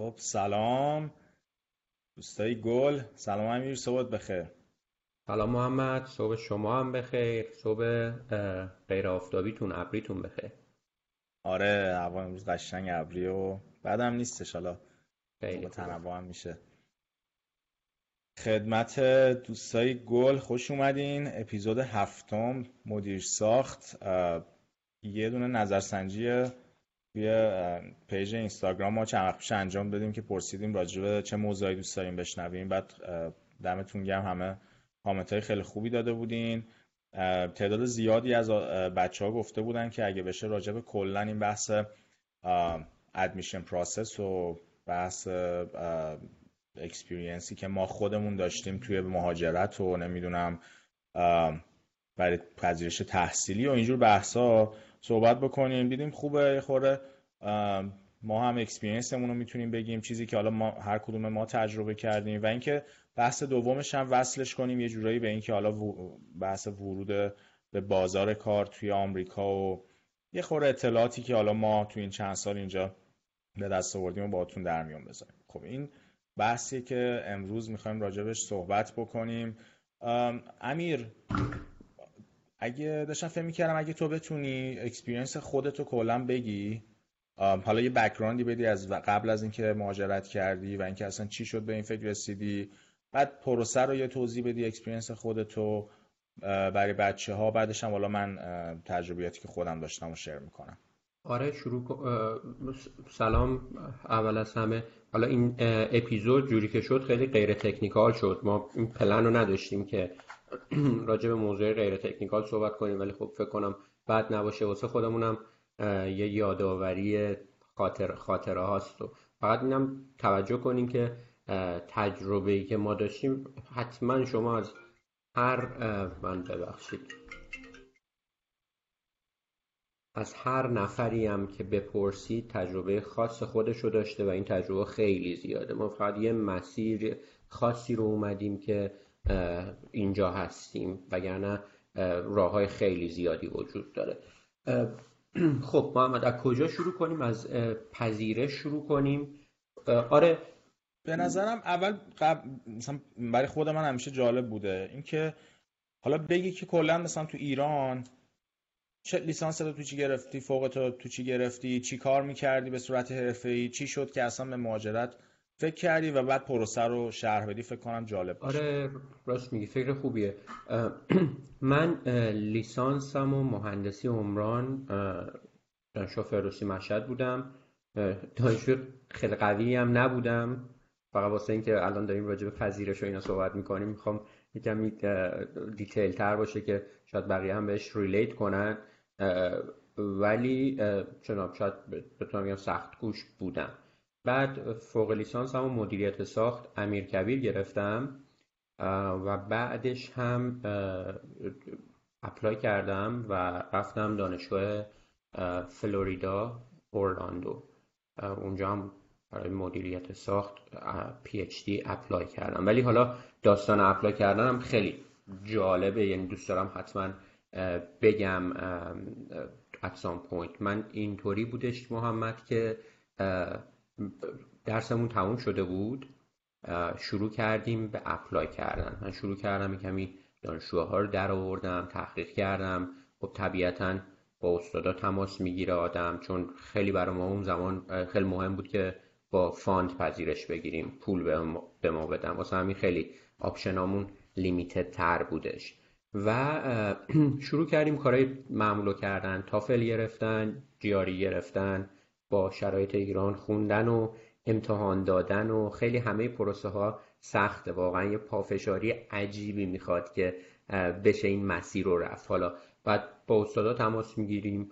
خب سلام. دوستای گل سلام امیر صبحت بخیر. سلام محمد صبح شما هم بخیر صبح غیر آفتابیتون ابریتون بخیر. آره هوا امروز قشنگ ابری و بعدم نیستش حالا. خیلی تنوع هم میشه. خدمت دوستای گل خوش اومدین. اپیزود هفتم مدیر ساخت. یه دونه نظرسنجی توی page اینستاگرام ما چند وقت پیش انجام دادیم که پرسیدیم راجع به چه موضوعی دوست داریم بشنویم. بعد دمتون گرم همه کامنت های خیلی خوبی داده بودین. تعداد زیادی از بچه ها گفته بودن که اگه بشه راجع به کلا این بحث admission process و بحث experience ی که ما خودمون داشتیم توی مهاجرت و نمی‌دونم برای پذیرش تحصیلی و اینجور بحثا صحبت بکنیم دیدیم خوبه یه خورده ما هم اکسپیرینسمون رو می‌تونیم بگیم چیزی که حالا ما هر کدوم ما تجربه کردیم و اینکه بحث دومش هم وصلش کنیم یه جورایی به اینکه حالا بحث ورود به بازار کار توی آمریکا و یه خورده اطلاعاتی که حالا ما توی این چند سال اینجا به دست آوردیم و باهاتون در میون بذاریم. خب این بحثی که امروز می‌خوایم راجبش صحبت بکنیم. امیر اگه داشتم فکر می‌کردم اگه تو بتونی experience خودتو کلا بگی حالا یه background ی بدی از قبل از اینکه مهاجرت کردی و اینکه اصلا چی شد به این فکر رسیدی بعد پروسه رو یه توضیح بدی experience خودتو برای بچه ها بعدش هم حالا من تجربیاتی که خودم داشتم رو share می‌کنم. آره شروع سلام اول از همه. حالا این اپیزود جوری که شد خیلی غیر تکنیکال شد. ما این پلن رو نداشتیم که راجع به موضوع غیر تکنیکال صحبت کنیم ولی خب فکر کنم بعد نباشه. واسه خودمونم یه یادآوری خاطر خاطره هاست و فقط اینم توجه کنیم که تجربه ای که ما داشتیم حتما شما از هر من ببخشید. از هر نفری هم که بپرسید تجربه خاص خودش رو داشته و این تجربه خیلی زیاده. ما فقط یه مسیر خاصی رو اومدیم که اینجا هستیم وگرنه راه های خیلی زیادی وجود داره. خب محمد از کجا شروع کنیم؟ از پذیرش شروع کنیم؟ آره. به نظرم اول قبل مثلا برای خود من همیشه جالب بوده اینکه حالا بگی که کلا مثلا تو ایران چه لیسانس تو چی گرفتی فوق تو تو چی گرفتی چی کار می‌کردی به صورت حرفه‌ای چی شد که اصلا به مهاجرت فکر کردی و بعد پروسه رو شرح بدی؟ فکر کنم جالب باشه. آره راست میگی. فکر خوبیه. من لیسانسم و مهندسی عمران دانشگاه فردوسی مشهد بودم. دانشجو خیلی قوی هم نبودم. فقط واسه اینکه الان داریم راجع به پذیرش و اینا صحبت می‌کنیم می‌خوام یکم دیتیل تر باشه که شاید بقیه هم بهش ریلیت کنن. ولی چناب شاید بتونم بگم سخت گوش بودم. بعد فوق لیسانس هم مدیریت ساخت امیر کبیر گرفتم و بعدش هم apply کردم و رفتم دانشگاه فلوریدا اورلاندو. اونجا هم برای مدیریت ساخت PhD apply کردم. ولی حالا داستان apply کردنم خیلی جالبه یعنی دوست دارم حتما بگم at some point. من اینطوری بودش محمد که درسمون تموم شده بود شروع کردیم به apply کردن. من شروع کردم کمی دانشجوها رو در آوردم تحقیق کردم. خب طبیعتا با استادا تماس می‌گیره آدم چون خیلی برای ما اون زمان خیلی مهم بود که با fund پذیرش بگیریم پول به ما بدن. واسه همین خیلی آپشنامون لیمیتد تر بودش. و شروع کردیم کارهای معمولو کردن تافل گرفتن جیاری گرفتن. با شرایط ایران خوندن و امتحان دادن و خیلی همه پروسه ها سخته واقعا یه پافشاری عجیبی می‌خواد که بشه این مسیر رو رفت. حالا بعد با استادا تماس می‌گیریم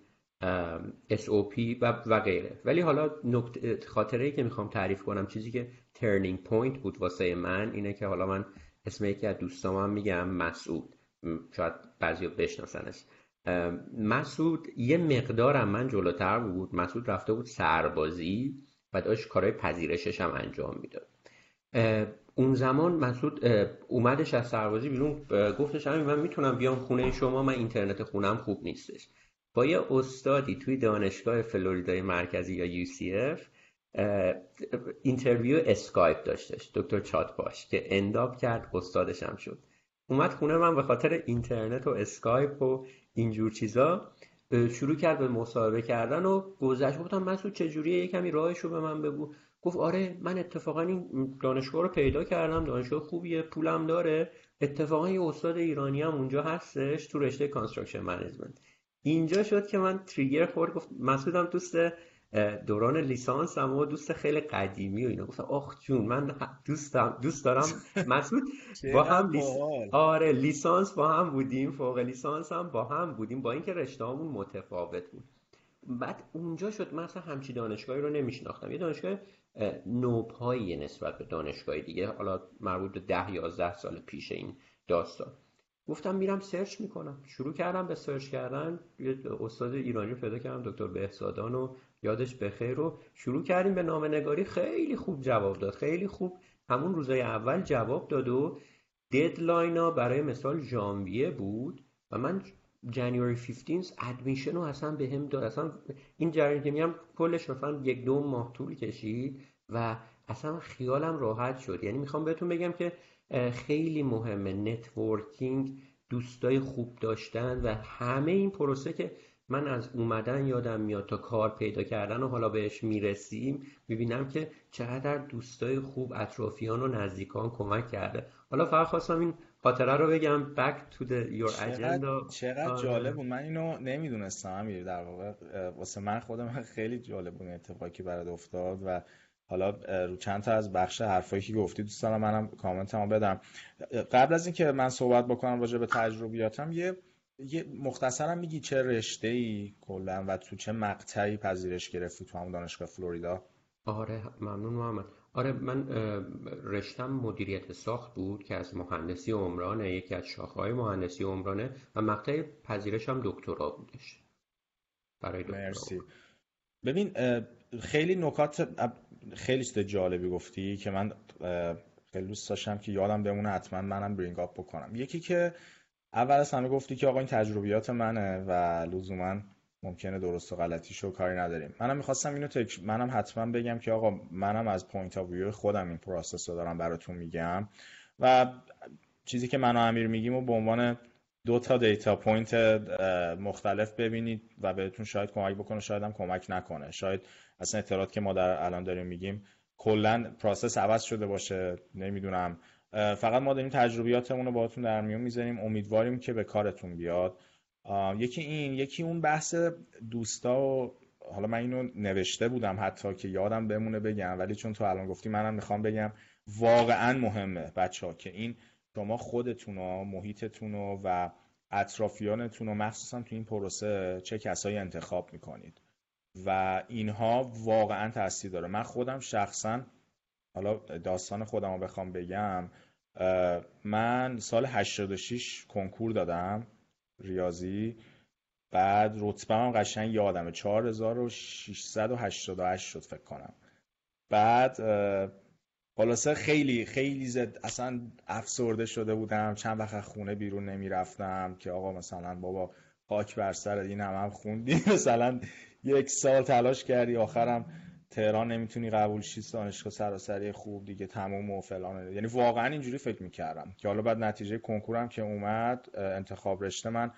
SOP و, و غیره. ولی حالا نکته خاطره ای که می‌خوام تعریف کنم چیزی که turning point بود واسه من اینه که حالا من اسم یکی از دوستام میگم مسعود. شاید بعضی بشناسنش. مسعود یه مقدارم من جلوتر بود. مسعود رفته بود سربازی و داشت کارهای پذیرشش هم انجام می‌داد. اون زمان مسعود اومدش از سربازی بیرون. گفتش امیر من می‌تونم بیام خونه شما من اینترنت خونم خوب نیستش. با یه استادی توی دانشگاه فلوریدای مرکزی یا UCF interview اسکایپ داشتش. دکتر چات باش که end up کرد استادشم شد. اومد خونه من به خاطر اینترنت و اسکایپ و اینجور چیزا شروع کرد به مصاحبه کردن و گذشت. گفتم مسعود چجوریه؟ یه کمی راهش به من بگو. گفت آره من اتفاقا این دانشگاه رو پیدا کردم. دانشگاه خوبیه پولم داره. اتفاقا یه استاد ایرانی هم اونجا هستش تو رشته construction management اینجا شد که من trigger خورد. گفت مسعودم دوست دوران لیسانس هم و دوست خیلی قدیمی و اینا. گفتم آخ جون من دوستم دوست دارم. مسعود با هم لیس... آره لیسانس با هم بودیم فوق لیسانس هم با هم بودیم با اینکه رشتهامون متفاوت بود. بعد اونجا شد من اصلا همچی دانشگاهی رو نمیشناختم. یه دانشگاه نوپایی نسبت به دانشگاه دیگه. حالا مربوط به ده یازده سال پیش این داستان. گفتم میرم سرچ می‌کنم. شروع کردم به سرچ کردن. یه استاد ایرانی پیدا کردم دکتر بهزادان و یادش بخیر رو شروع کردیم به نامه نگاری خیلی خوب جواب داد. خیلی خوب. همون روزای اول جواب داد و deadline ها برای مثال ژانویه بود و من January 15 admission رو اصلا به هم داد. اصلا این جریان که میگم کلش مثلا یک دو ماه طول کشید و اصلا خیالم راحت شد. یعنی می‌خوام بهتون بگم که خیلی مهمه networking دوستای خوب داشتن و همه این پروسه که من از اومدن یادم میاد تا کار پیدا کردن و حالا بهش می‌رسیم می‌بینم که چقدر دوستای خوب اطرافیان و نزدیکان کمک کرده. حالا فقط خواستم این خاطره رو بگم. Back to the your agenda. چقدر آره. جالب بود. من اینو نمی‌دونستم امیر. در واقع واسه من خودم خیلی جالب بود اتفاقی برات افتاد و حالا رو چند تا از بخش حرفایی که گفتی دوست دارم منم کامنتمو بدم. قبل از اینکه من صحبت بکنم راجع به تجربیاتم یه یه مختصرم میگی چه رشته ای کلا و تو چه مقطعی پذیرش گرفتی تو همون دانشگاه فلوریدا؟ آره ممنون محمد. آره من رشتم مدیریت ساخت بود که از مهندسی عمرانه یکی از شاخه‌های مهندسی عمرانه و مقطع پذیرشم دکترا بودش. برای دکترا مرسی. ببین خیلی نکات خیلی چیز جالبی گفتی که من خیلی دوست داشتم که یادم بمونه حتما منم برینگ اپ بکنم. یکی که اول از همه گفتی که آقا این تجربیات منه و لزوما ممکنه درست و غلطیشو کاری نداریم. منم می‌خواستم اینو تک... منم حتما بگم که آقا منم از point of view خودم این process رو دارم براتون میگم و چیزی که من و امیر میگیم و به عنوان دو تا data point مختلف ببینید و بهتون شاید کمک بکنه شاید هم کمک نکنه. شاید اصلا اطلاعات که ما در الان داریم میگیم کلا process عوض شده باشه نمی‌دونم. فقط ما داریم تجربیاتمون رو باهاتون در میون می‌ذاریم. امیدواریم که به کارتون بیاد. یکی این یکی اون بحث دوستا و حالا من اینو نوشته بودم حتی که یادم بمونه بگم ولی چون تو الان گفتی منم می‌خوام بگم واقعا مهمه بچه ها که این شما خودتون و محیطتون و اطرافیانتون و مخصوصا تو این پروسه چه کسایی انتخاب می‌کنید. و اینها واقعا تاثیر داره. من خودم شخصا حالا داستان خودم رو بخوام بگم من سال 86 کنکور دادم ریاضی. بعد رتبه هم قشنگ یادمه 4688 شد فکر کنم. بعد خلاصه خیلی خیلی زد اصلا افسرده شده بودم. چند وقت خونه بیرون نمی‌رفتم که آقا مثلا بابا خاک بر سر این هم, هم خوندی. مثلا یک سال تلاش کردی آخرم تهران نمی‌تونی قبول شی دانشگاه سراسری خوب دیگه تموم و فلان یعنی واقعا اینجوری فکر می‌کردم که حالا بعد نتیجه کنکورم که اومد انتخاب رشته من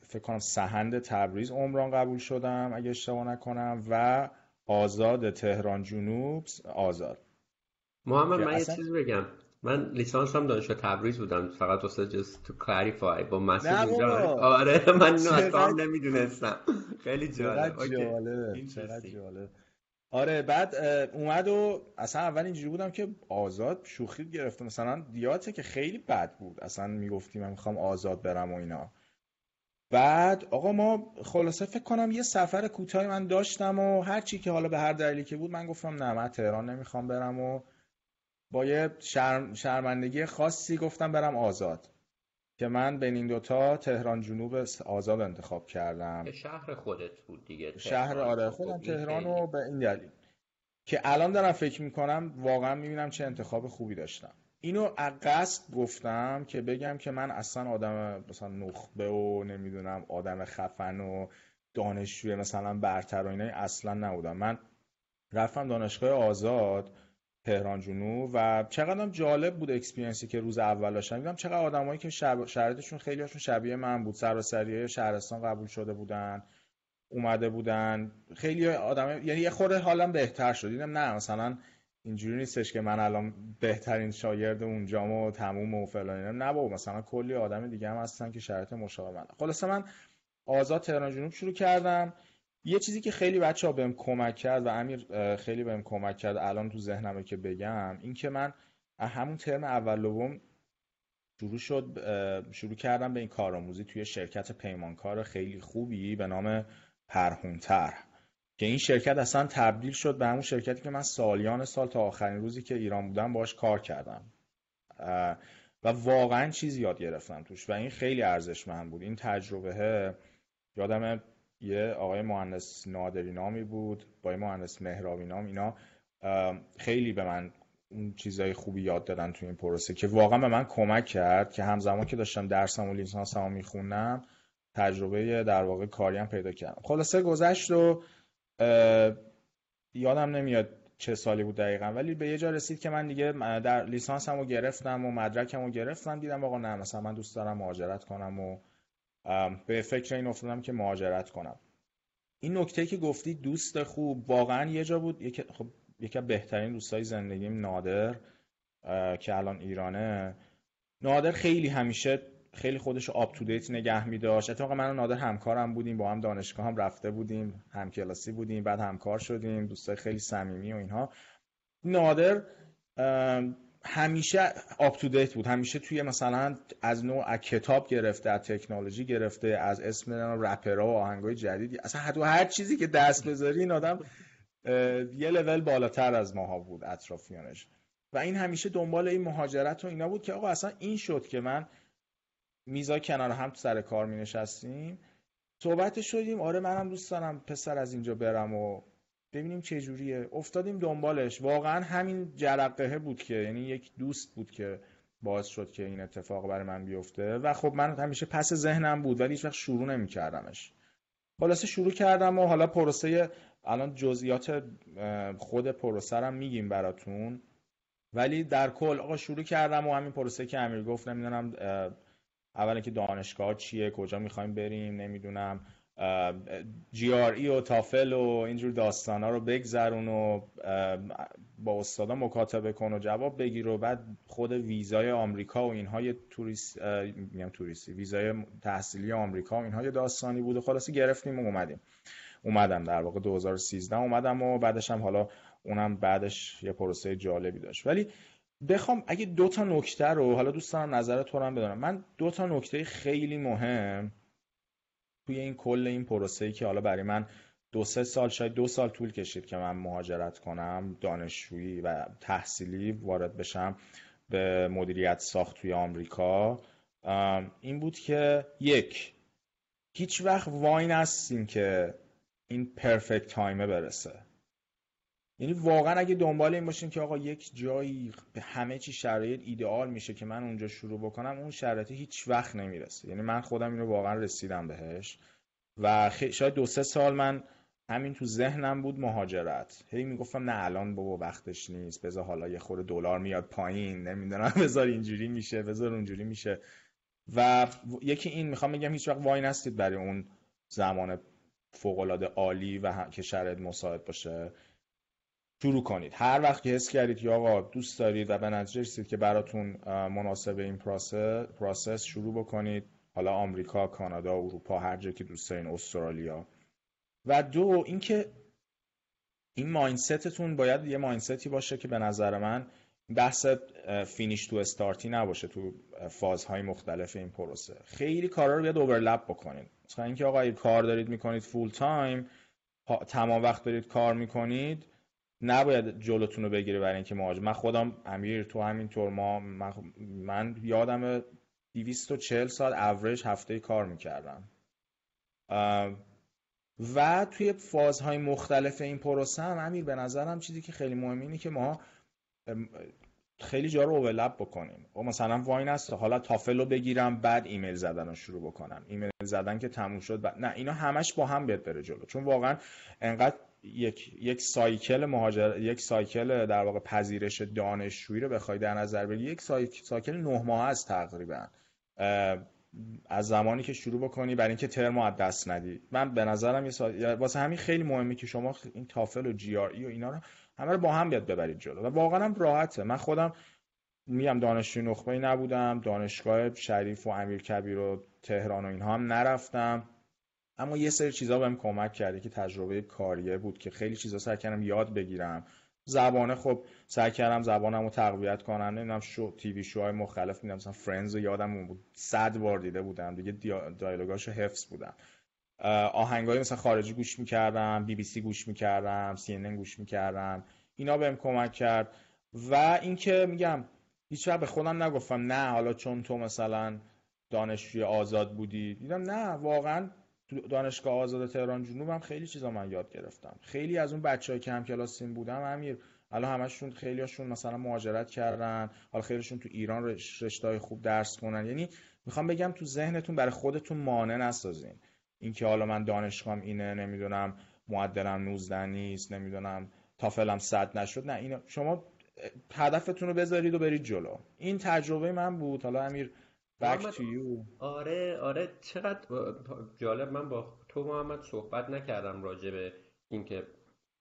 فکر کنم سهند تبریز عمران قبول شدم اگه اشتباه نکنم و آزاد تهران جنوب آزاد. محمد من یه چیز بگم. من لیسانس هم دانشگاه تبریز بودم. فقط واسه جست تو کلاریفای با مسئول اینجا. آره من اینو نمی‌دونستم. خیلی جالب. چقدر جالب. آره بعد اومد و اصلا اول اینجوری بودم که آزاد شوخی گرفته مثلا دیاته که خیلی بد بود. اصلا می‌گفتیم من می‌خوام آزاد برم و اینا. بعد آقا ما خلاصه فکر کنم یه سفر کوتاهی من داشتم و هر چی که حالا به هر دلیلی که بود من گفتم نه من تهران نمی‌خوام برم و با یه شرم، شرمندگی خاصی گفتم برم آزاد. که من بین این دوتا تهران جنوب آزاد انتخاب کردم. شهر خودت بود دیگه شهر آره خودم تهران رو به این دلیل. که الان دارم فکر می‌کنم واقعا می‌بینم چه انتخاب خوبی داشتم. اینو قصد گفتم که بگم که من اصلا آدم مثلا نخبه و نمی‌دونم آدم خفن و دانشجوی مثلا برتر و اینا اصلا نبودم. من رفتم دانشگاه آزاد تهران جنوب و چقدر جالب بود experience ی که روز اول داشتم. دیدم چقدر آدمایی که شب... شرایطشون خیلی هاشون شبیه من بود. سراسری شهرستان قبول شده بودن اومده بودن. خیلی آدم یعنی یه خورده حالم بهتر شد. دیدم نه مثلا اینجوری نیستش که من الان بهترین شاگرد اونجام و تموم و فلان نه بابا مثلا کلی آدم دیگه هم هستن که شرایط مشابه من خلاصه من آزاد تهران جنوب شروع کردم. یه چیزی که خیلی بچه ها بهم کمک کرد و امیر خیلی بهم کمک کرد الان تو ذهنمه که بگم این که من همون ترم اول دوم شروع شد شروع کردم به این کارآموزی توی شرکت پیمانکار خیلی خوبی به نام پرهونتر که این شرکت اصلا تبدیل شد به همون شرکتی که من سالیان سال تا آخرین روزی که ایران بودم باش کار کردم. و واقعا چیزی یاد گرفتم توش و این خیلی ارزشمند بود. این تجربه یادم یه آقای مهندس نادری نامی بود با یه مهندس مهرابی نام اینا خیلی به من اون چیزای خوبی یاد دادن تو این پروسه که واقعا به من کمک کرد که همزمان که داشتم درسم و لیسانسمو میخوندم تجربه در واقع کاریم پیدا کردم. خلاصه گذشت و یادم نمیاد چه سالی بود دقیقا ولی به یه جا رسید که من دیگه در لیسانسمو گرفتم و مدرکمو گرفتم دیدم آقا نه مثلا من دوست دارم مهاجرت کنم و به فکر این افتادم که مهاجرت کنم. این نکته که گفتی دوست خوب واقعا یه جا بود یکی خب یکی بهترین دوستای زندگیم نادر که الان ایرانه. نادر خیلی همیشه خیلی خودش آپ تو دیت نگه می داشت اتفاقا من و نادر همکارم بودیم با هم دانشگاه هم رفته بودیم هم کلاسی بودیم بعد همکار شدیم دوستای خیلی صمیمی و اینها. نادر همیشه آپ تو دیت بود. همیشه توی مثلا از نوع کتاب گرفته از تکنولوژی گرفته از اسم رپرها و آهنگای جدیدی. اصلا حتی هر چیزی که دست بذاری این آدم یه لول بالاتر از ماها بود اطرافیانش. و این همیشه دنبال این مهاجرت و اینا بود که آقا اصلا این شد که من میزا کنار هم سر کار می نشستیم صحبت شدیم. آره منم دوست دارم پسر از اینجا برم و ببینیم چه جوریه. افتادیم دنبالش. واقعا همین جرقه بود که یعنی یک دوست بود که باعث شد که این اتفاق برای من بیفته. و خب من همیشه پس ذهنم بود ولی هیچ وقت شروع نمی کردمش خلاصه شروع کردم و حالا پروسه الان جزئیات خود پروسه رو میگیم براتون. ولی در کل آقا شروع کردم و همین پروسه که امیر گفت نمی‌دونم اولا که دانشگاه چیه کجا می‌خوایم بریم نمی‌دونم. جی آر ای و تافل و اینجور داستان ها رو بگذرون و با استادا مکاتبه کن و جواب بگیر و بعد خود ویزای آمریکا و اینها یه توریست میگم توریستی ویزای تحصیلی آمریکا و اینها یه داستانی بود و خلاصی گرفتیم و اومدیم. اومدم در واقع 2013 اومدم و بعدش هم حالا اونم بعدش یه پروسه جالبی داشت. ولی بخوام اگه دو تا نکته رو حالا دوست دارم نظر تو هم بدونم. من دو تا نکته خیلی مهم توی این کل این پروسه ای که حالا برای من دو سه سال شاید دو سال طول کشید که من مهاجرت کنم دانشجویی و تحصیلی وارد بشم به مدیریت ساخت توی آمریکا. این بود که یک هیچ وقت وای نستیم که این پرفکت تایمه برسه. یعنی واقعا اگه دنبال این باشین که آقا یک جایی به همه چی شرایط ایدئال میشه که من اونجا شروع بکنم اون شرایط هیچ وقت نمی‌رسه. یعنی من خودم اینو واقعا رسیدم بهش. و شاید دو سه سال من همین تو ذهنم بود مهاجرت. هی می‌گفتم نه الان بابا وقتش نیست بذار حالا یه خورده دلار میاد پایین نمی‌دونم بذار اینجوری میشه بذار اونجوری میشه. و یکی این می‌خوام بگم هیچ وقت وای نستید برای اون زمان فوق العاده عالی و که شرایط مساعد باشه. شروع کنید. هر وقت که حس کردید یا آقا دوست دارید و به نتیجه رسید که براتون مناسب این process شروع بکنید. حالا آمریکا، کانادا، اروپا هر جا که دوست دارین استرالیا. و دو اینکه این mindset تون باید یه mindset ی باشه که به نظر من بحث finish to start ی نباشه تو فازهای مختلف این پروسه. خیلی کارا رو بیاد overlap بکنید. مثلا اینکه آقا کار دارید می‌کنید full time تمام وقت دارید کار می‌کنید نباید جلوتون رو بگیره برای اینکه مهاجرت من خودم امیر تو همینطور ما من, من یادمه 40 ساعت average هفته کار می‌کردم. و توی فازهای مختلف این پروسه هم امیر به نظرم چیزی که خیلی مهمه اینه که ما خیلی جا رو overlap بکنیم. و خب مثلا وای نست حالا تافل رو بگیرم بعد ایمیل زدن رو شروع بکنم. ایمیل زدن که تموم شد نه اینا همش با هم بیاد بره جلو. چون واقعا انقدر یک یک cycle مهاجرت یک cycle در واقع پذیرش دانشجویی رو بخوای در نظر بگیری. یک cycle نه ماه است تقریبا. از زمانی که شروع بکنی برای اینکه ترم از دست ندی. من به نظرم یه سا... واسه همین خیلی مهمه که شما این تافل و GRE و اینا رو همه رو با هم بیاد ببرید جلو. و واقعا هم راحته. من خودم میگم دانشجوی نخبه نبودم. دانشگاه شریف و امیر کبیر و تهران و اینها هم نرفتم. اما یه سری چیزا بهم کمک کرده که تجربه کاریه بود که خیلی چیزا سعی کردم یاد بگیرم. زبانه خب سعی کردم زبانم رو تقویت کنم. نمی‌دونم شو تیوی شوهای مختلف میدم مثلا فرندز یادم بود. صد بار دیده بودم. دیگه دیالوگاشو حفظ بودم. آهنگای مثلا خارجی گوش می‌کردم بی بی سی گوش می‌کردم سی ان گوش می‌کردم. اینا بهم کمک کرد. و اینکه میگم هیچ وقت به خودم نگفتم نه حالا چون تو مثلا دانشجوی آزاد بودی. دیدم نه واقعا دانشگاه آزاد تهران جنوب هم خیلی چیزا من یاد گرفتم. خیلی از اون بچه‌ای که هم کلاسیم بودم امیر الان همشون خیلیاشون مثلا مهاجرت کردن حالا خیلیشون تو ایران رشته‌های خوب درس خونن یعنی می‌خوام بگم تو ذهنتون برای خودتون مانع نسازین. اینکه حالا من دانشگاهم اینه نمی‌دونم معدلم 19 نیست نمی‌دونم تافلم صد نشد. نه اینا شما هدفتون رو بذارید و برید جلو. این تجربه من بود. حالا امیر Back to you. آره آره چقدر جالب من با تو محمد صحبت نکردم راجع به اینکه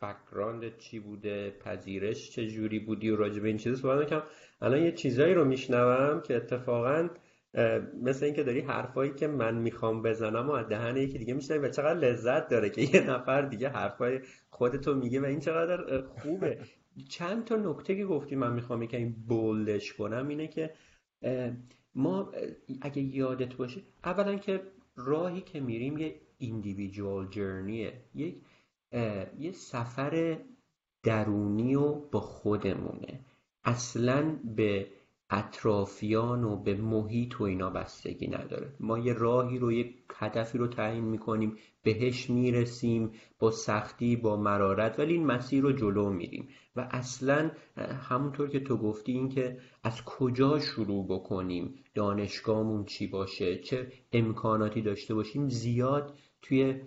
بکراند چی بوده پذیرش چه جوری بودی و راجع به این چیزا صحبت نکردم الان یه چیزایی رو میشنوم که اتفاقا مثل اینکه داری حرفایی که من می‌خوام بزنم و از دهن یکی دیگه میشنوی و چقدر لذت داره که یه نفر دیگه حرفای خودتو میگه و این چقدر خوبه چند تا نکته که گفتی من می‌خوام یکم بولدش کنم اینه که ما اگه یادت باشه اولا که راهی که میریم یه ایندیویدوال جرنیه یک یه سفر درونی و با خودمونه. اصلا به اطرافیان و به محیط و اینا بستگی نداره. ما یه راهی رو یک هدفی رو تعیین می‌کنیم بهش می‌رسیم با سختی با مرارت ولی این مسیر رو جلو میریم. و اصلا همونطور که تو گفتی این که از کجا شروع بکنیم دانشگاهمون چی باشه چه امکاناتی داشته باشیم زیاد توی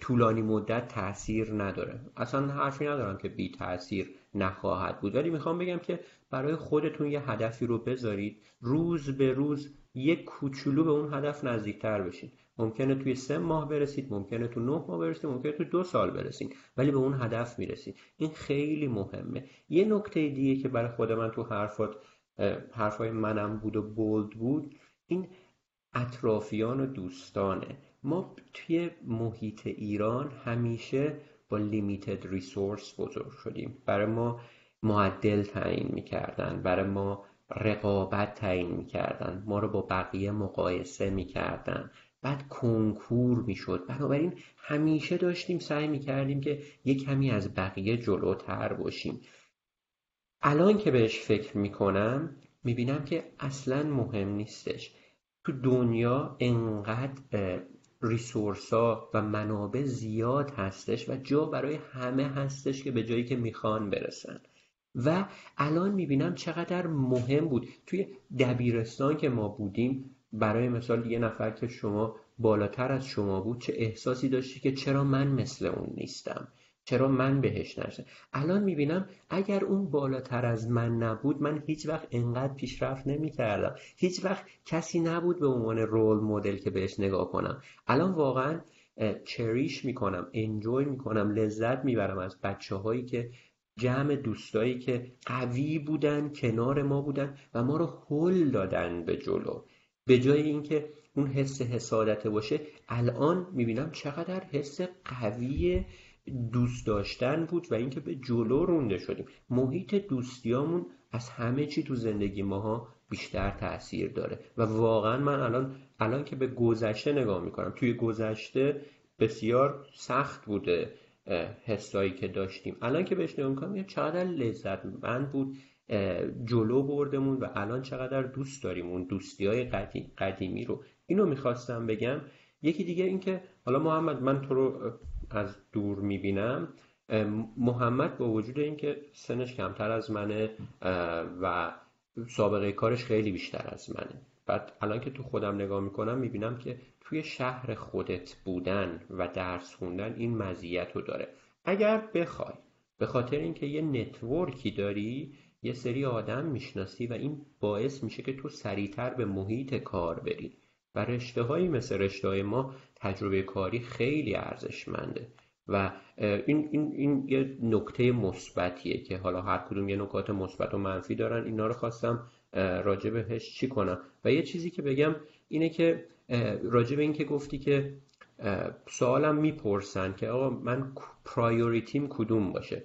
طولانی مدت تاثیر نداره. اصلا حرفی ندارم که بی تاثیر نخواهد بود ولی می‌خوام بگم که برای خودتون یه هدفی رو بذارید. روز به روز یک کوچولو به اون هدف نزدیکتر بشید. ممکنه توی سه ماه برسید ممکنه تو نه ماه برسید ممکنه تو دو سال برسید ولی به اون هدف می‌رسید. این خیلی مهمه. یه نکته دیگه که برای خود من تو حرفات حرفای منم بود و بولد بود این اطرافیان و دوستانه. ما توی محیط ایران همیشه با لیمیتد ریسورس بزرگ شدیم. برای ما معدل تعیین می‌کردن برای ما رقابت تعیین می‌کردن ما رو با بقیه مقایسه می‌کردن. بعد کنکور می‌شد. بنابراین همیشه داشتیم سعی می‌کردیم که یک کمی از بقیه جلوتر باشیم. الان که بهش فکر می‌کنم می‌بینم که اصلا مهم نیستش. تو دنیا انقدر ریسورس ها و منابع زیاد هستش و جا برای همه هستش که به جایی که می‌خوان برسن. و الان می‌بینم چقدر مهم بود. توی دبیرستان که ما بودیم برای مثال یه نفر که شما بالاتر از شما بود چه احساسی داشتی که چرا من مثل اون نیستم؟ چرا من بهش نرسم؟ الان می‌بینم اگر اون بالاتر از من نبود من هیچ وقت انقدر پیشرفت نمی‌کردم. هیچ وقت کسی نبود به عنوان رول مدل که بهش نگاه کنم. الان واقعا چریش می‌کنم انجوی می‌کنم لذت می‌برم از بچه هایی که جمع دوستایی که قوی بودن کنار ما بودن و ما رو هل دادن به جلو. به جای اینکه اون حس حسادت باشه الان می‌بینم چقدر حس قوی دوست داشتن بود و اینکه به جلو رونده شدیم. محیط دوستیامون از همه چی تو زندگی ماها بیشتر تاثیر داره. و واقعا من الان الان که به گذشته نگاه می‌کنم توی گذشته بسیار سخت بوده. حسایی که داشتیم. الان که بهش نگاه می‌کنم چقدر لذتمند بود جلو بردمون و الان چقدر دوست داریم اون دوستی های قدیمی رو. اینو می‌خواستم بگم. یکی دیگه اینکه حالا محمد من تو رو از دور می‌بینم. محمد با وجود اینکه سنش کمتر از منه و سابقه کارش خیلی بیشتر از منه. بعد الان که تو خودم نگاه می‌کنم می‌بینم که توی شهر خودت بودن و درس خوندن این مزیت رو داره. اگر بخوای به خاطر اینکه یه نتورکی داری یه سری آدم می‌شناسی و این باعث میشه که تو سریعتر به محیط کار بری. و رشته هایی مثل رشته های ما تجربه کاری خیلی ارزشمنده. و این, این, این یه نکته مثبتیه که حالا هر کدوم یه نکات مثبت و منفی دارن. اینا رو خواستم راجع بهش چی کنم؟ و یه چیزی که بگم اینه که راجع به این که گفتی که سوالم می‌پرسن که آقا من priority م کدوم باشه؟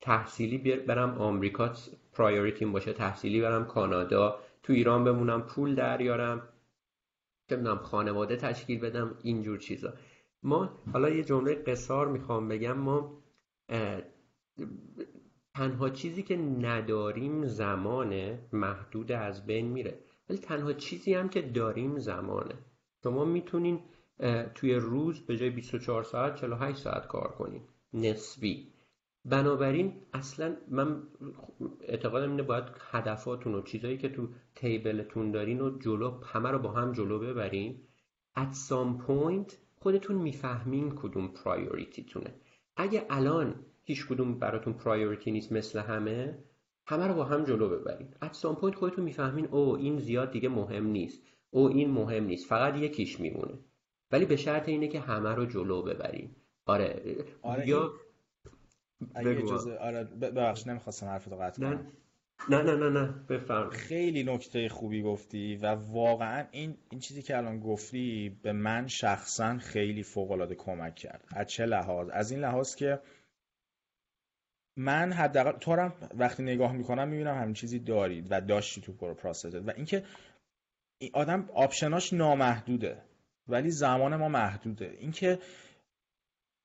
تحصیلی برم آمریکا priority م باشه. تحصیلی برم کانادا. تو ایران بمونم پول دریارم چه خانواده تشکیل بدم. اینجور چیزا. ما حالا یه جمله قصار می‌خوام بگم. ما تنها چیزی که نداریم زمانه محدود از بین میره. ولی تنها چیزی هم که داریم زمانه. شما می‌تونین توی روز به جای 24 ساعت 48 ساعت کار کنین. نسبی. بنابراین اصلا من اعتقادم اینه باید هدفاتون و چیزایی که تو تیبلتون دارین و جلو همه رو با هم جلو ببرین. At some point خودتون می‌فهمین کدوم پرایوریتیتونه اگه الان هیچ کدوم براتون پرایوریتی نیست مثل همه همه رو با هم جلو ببرین. At some point خودتون می‌فهمین او این زیاد دیگه مهم نیست. او این مهم نیست فقط یکیش میمونه. ولی به شرط اینه که همه رو جلو ببرین آره, آره یا اگه اجازه آره ببخش نمی‌خواستم حرفتو قطع کنم. نه نه نه نه بفرم خیلی نکته خوبی گفتی و واقعا این این چیزی که الان گفتی به من شخصا خیلی فوق العاده کمک کرد. از چه لحاظ؟ از این لحاظ که من حداقل تو وقتی نگاه می‌کنم می‌بینم همین چیزی دارید و داشتی تو پرو و اینکه آدم آپشناش نامحدوده ولی زمان ما محدوده. اینکه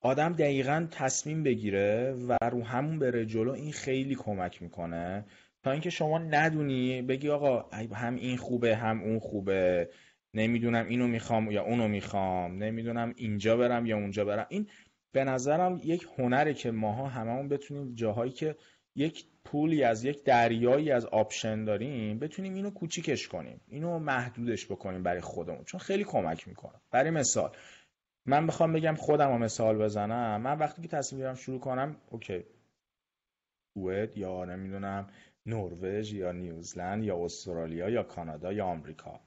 آدم دقیقا تصمیم بگیره و رو همون بره جلو این خیلی کمک می‌کنه. تا اینکه شما ندونی بگی آقا هم این خوبه هم اون خوبه. نمی‌دونم اینو می‌خوام یا اونو می‌خوام. نمی‌دونم اینجا برم یا اونجا برم. این به نظرم یک هنره که ماها هممون بتونیم جاهایی که یک pool ی از یک دریایی از option داریم بتونیم اینو کوچیکش کنیم اینو محدودش بکنیم برای خودمون چون خیلی کمک می‌کنه. برای مثال من بخوام بگم خودم رو مثال بزنم. من وقتی که تصمیم گیرم شروع کنم OK. سوئد یا نمی‌دونم نروژ یا نیوزلند یا استرالیا یا کانادا یا آمریکا.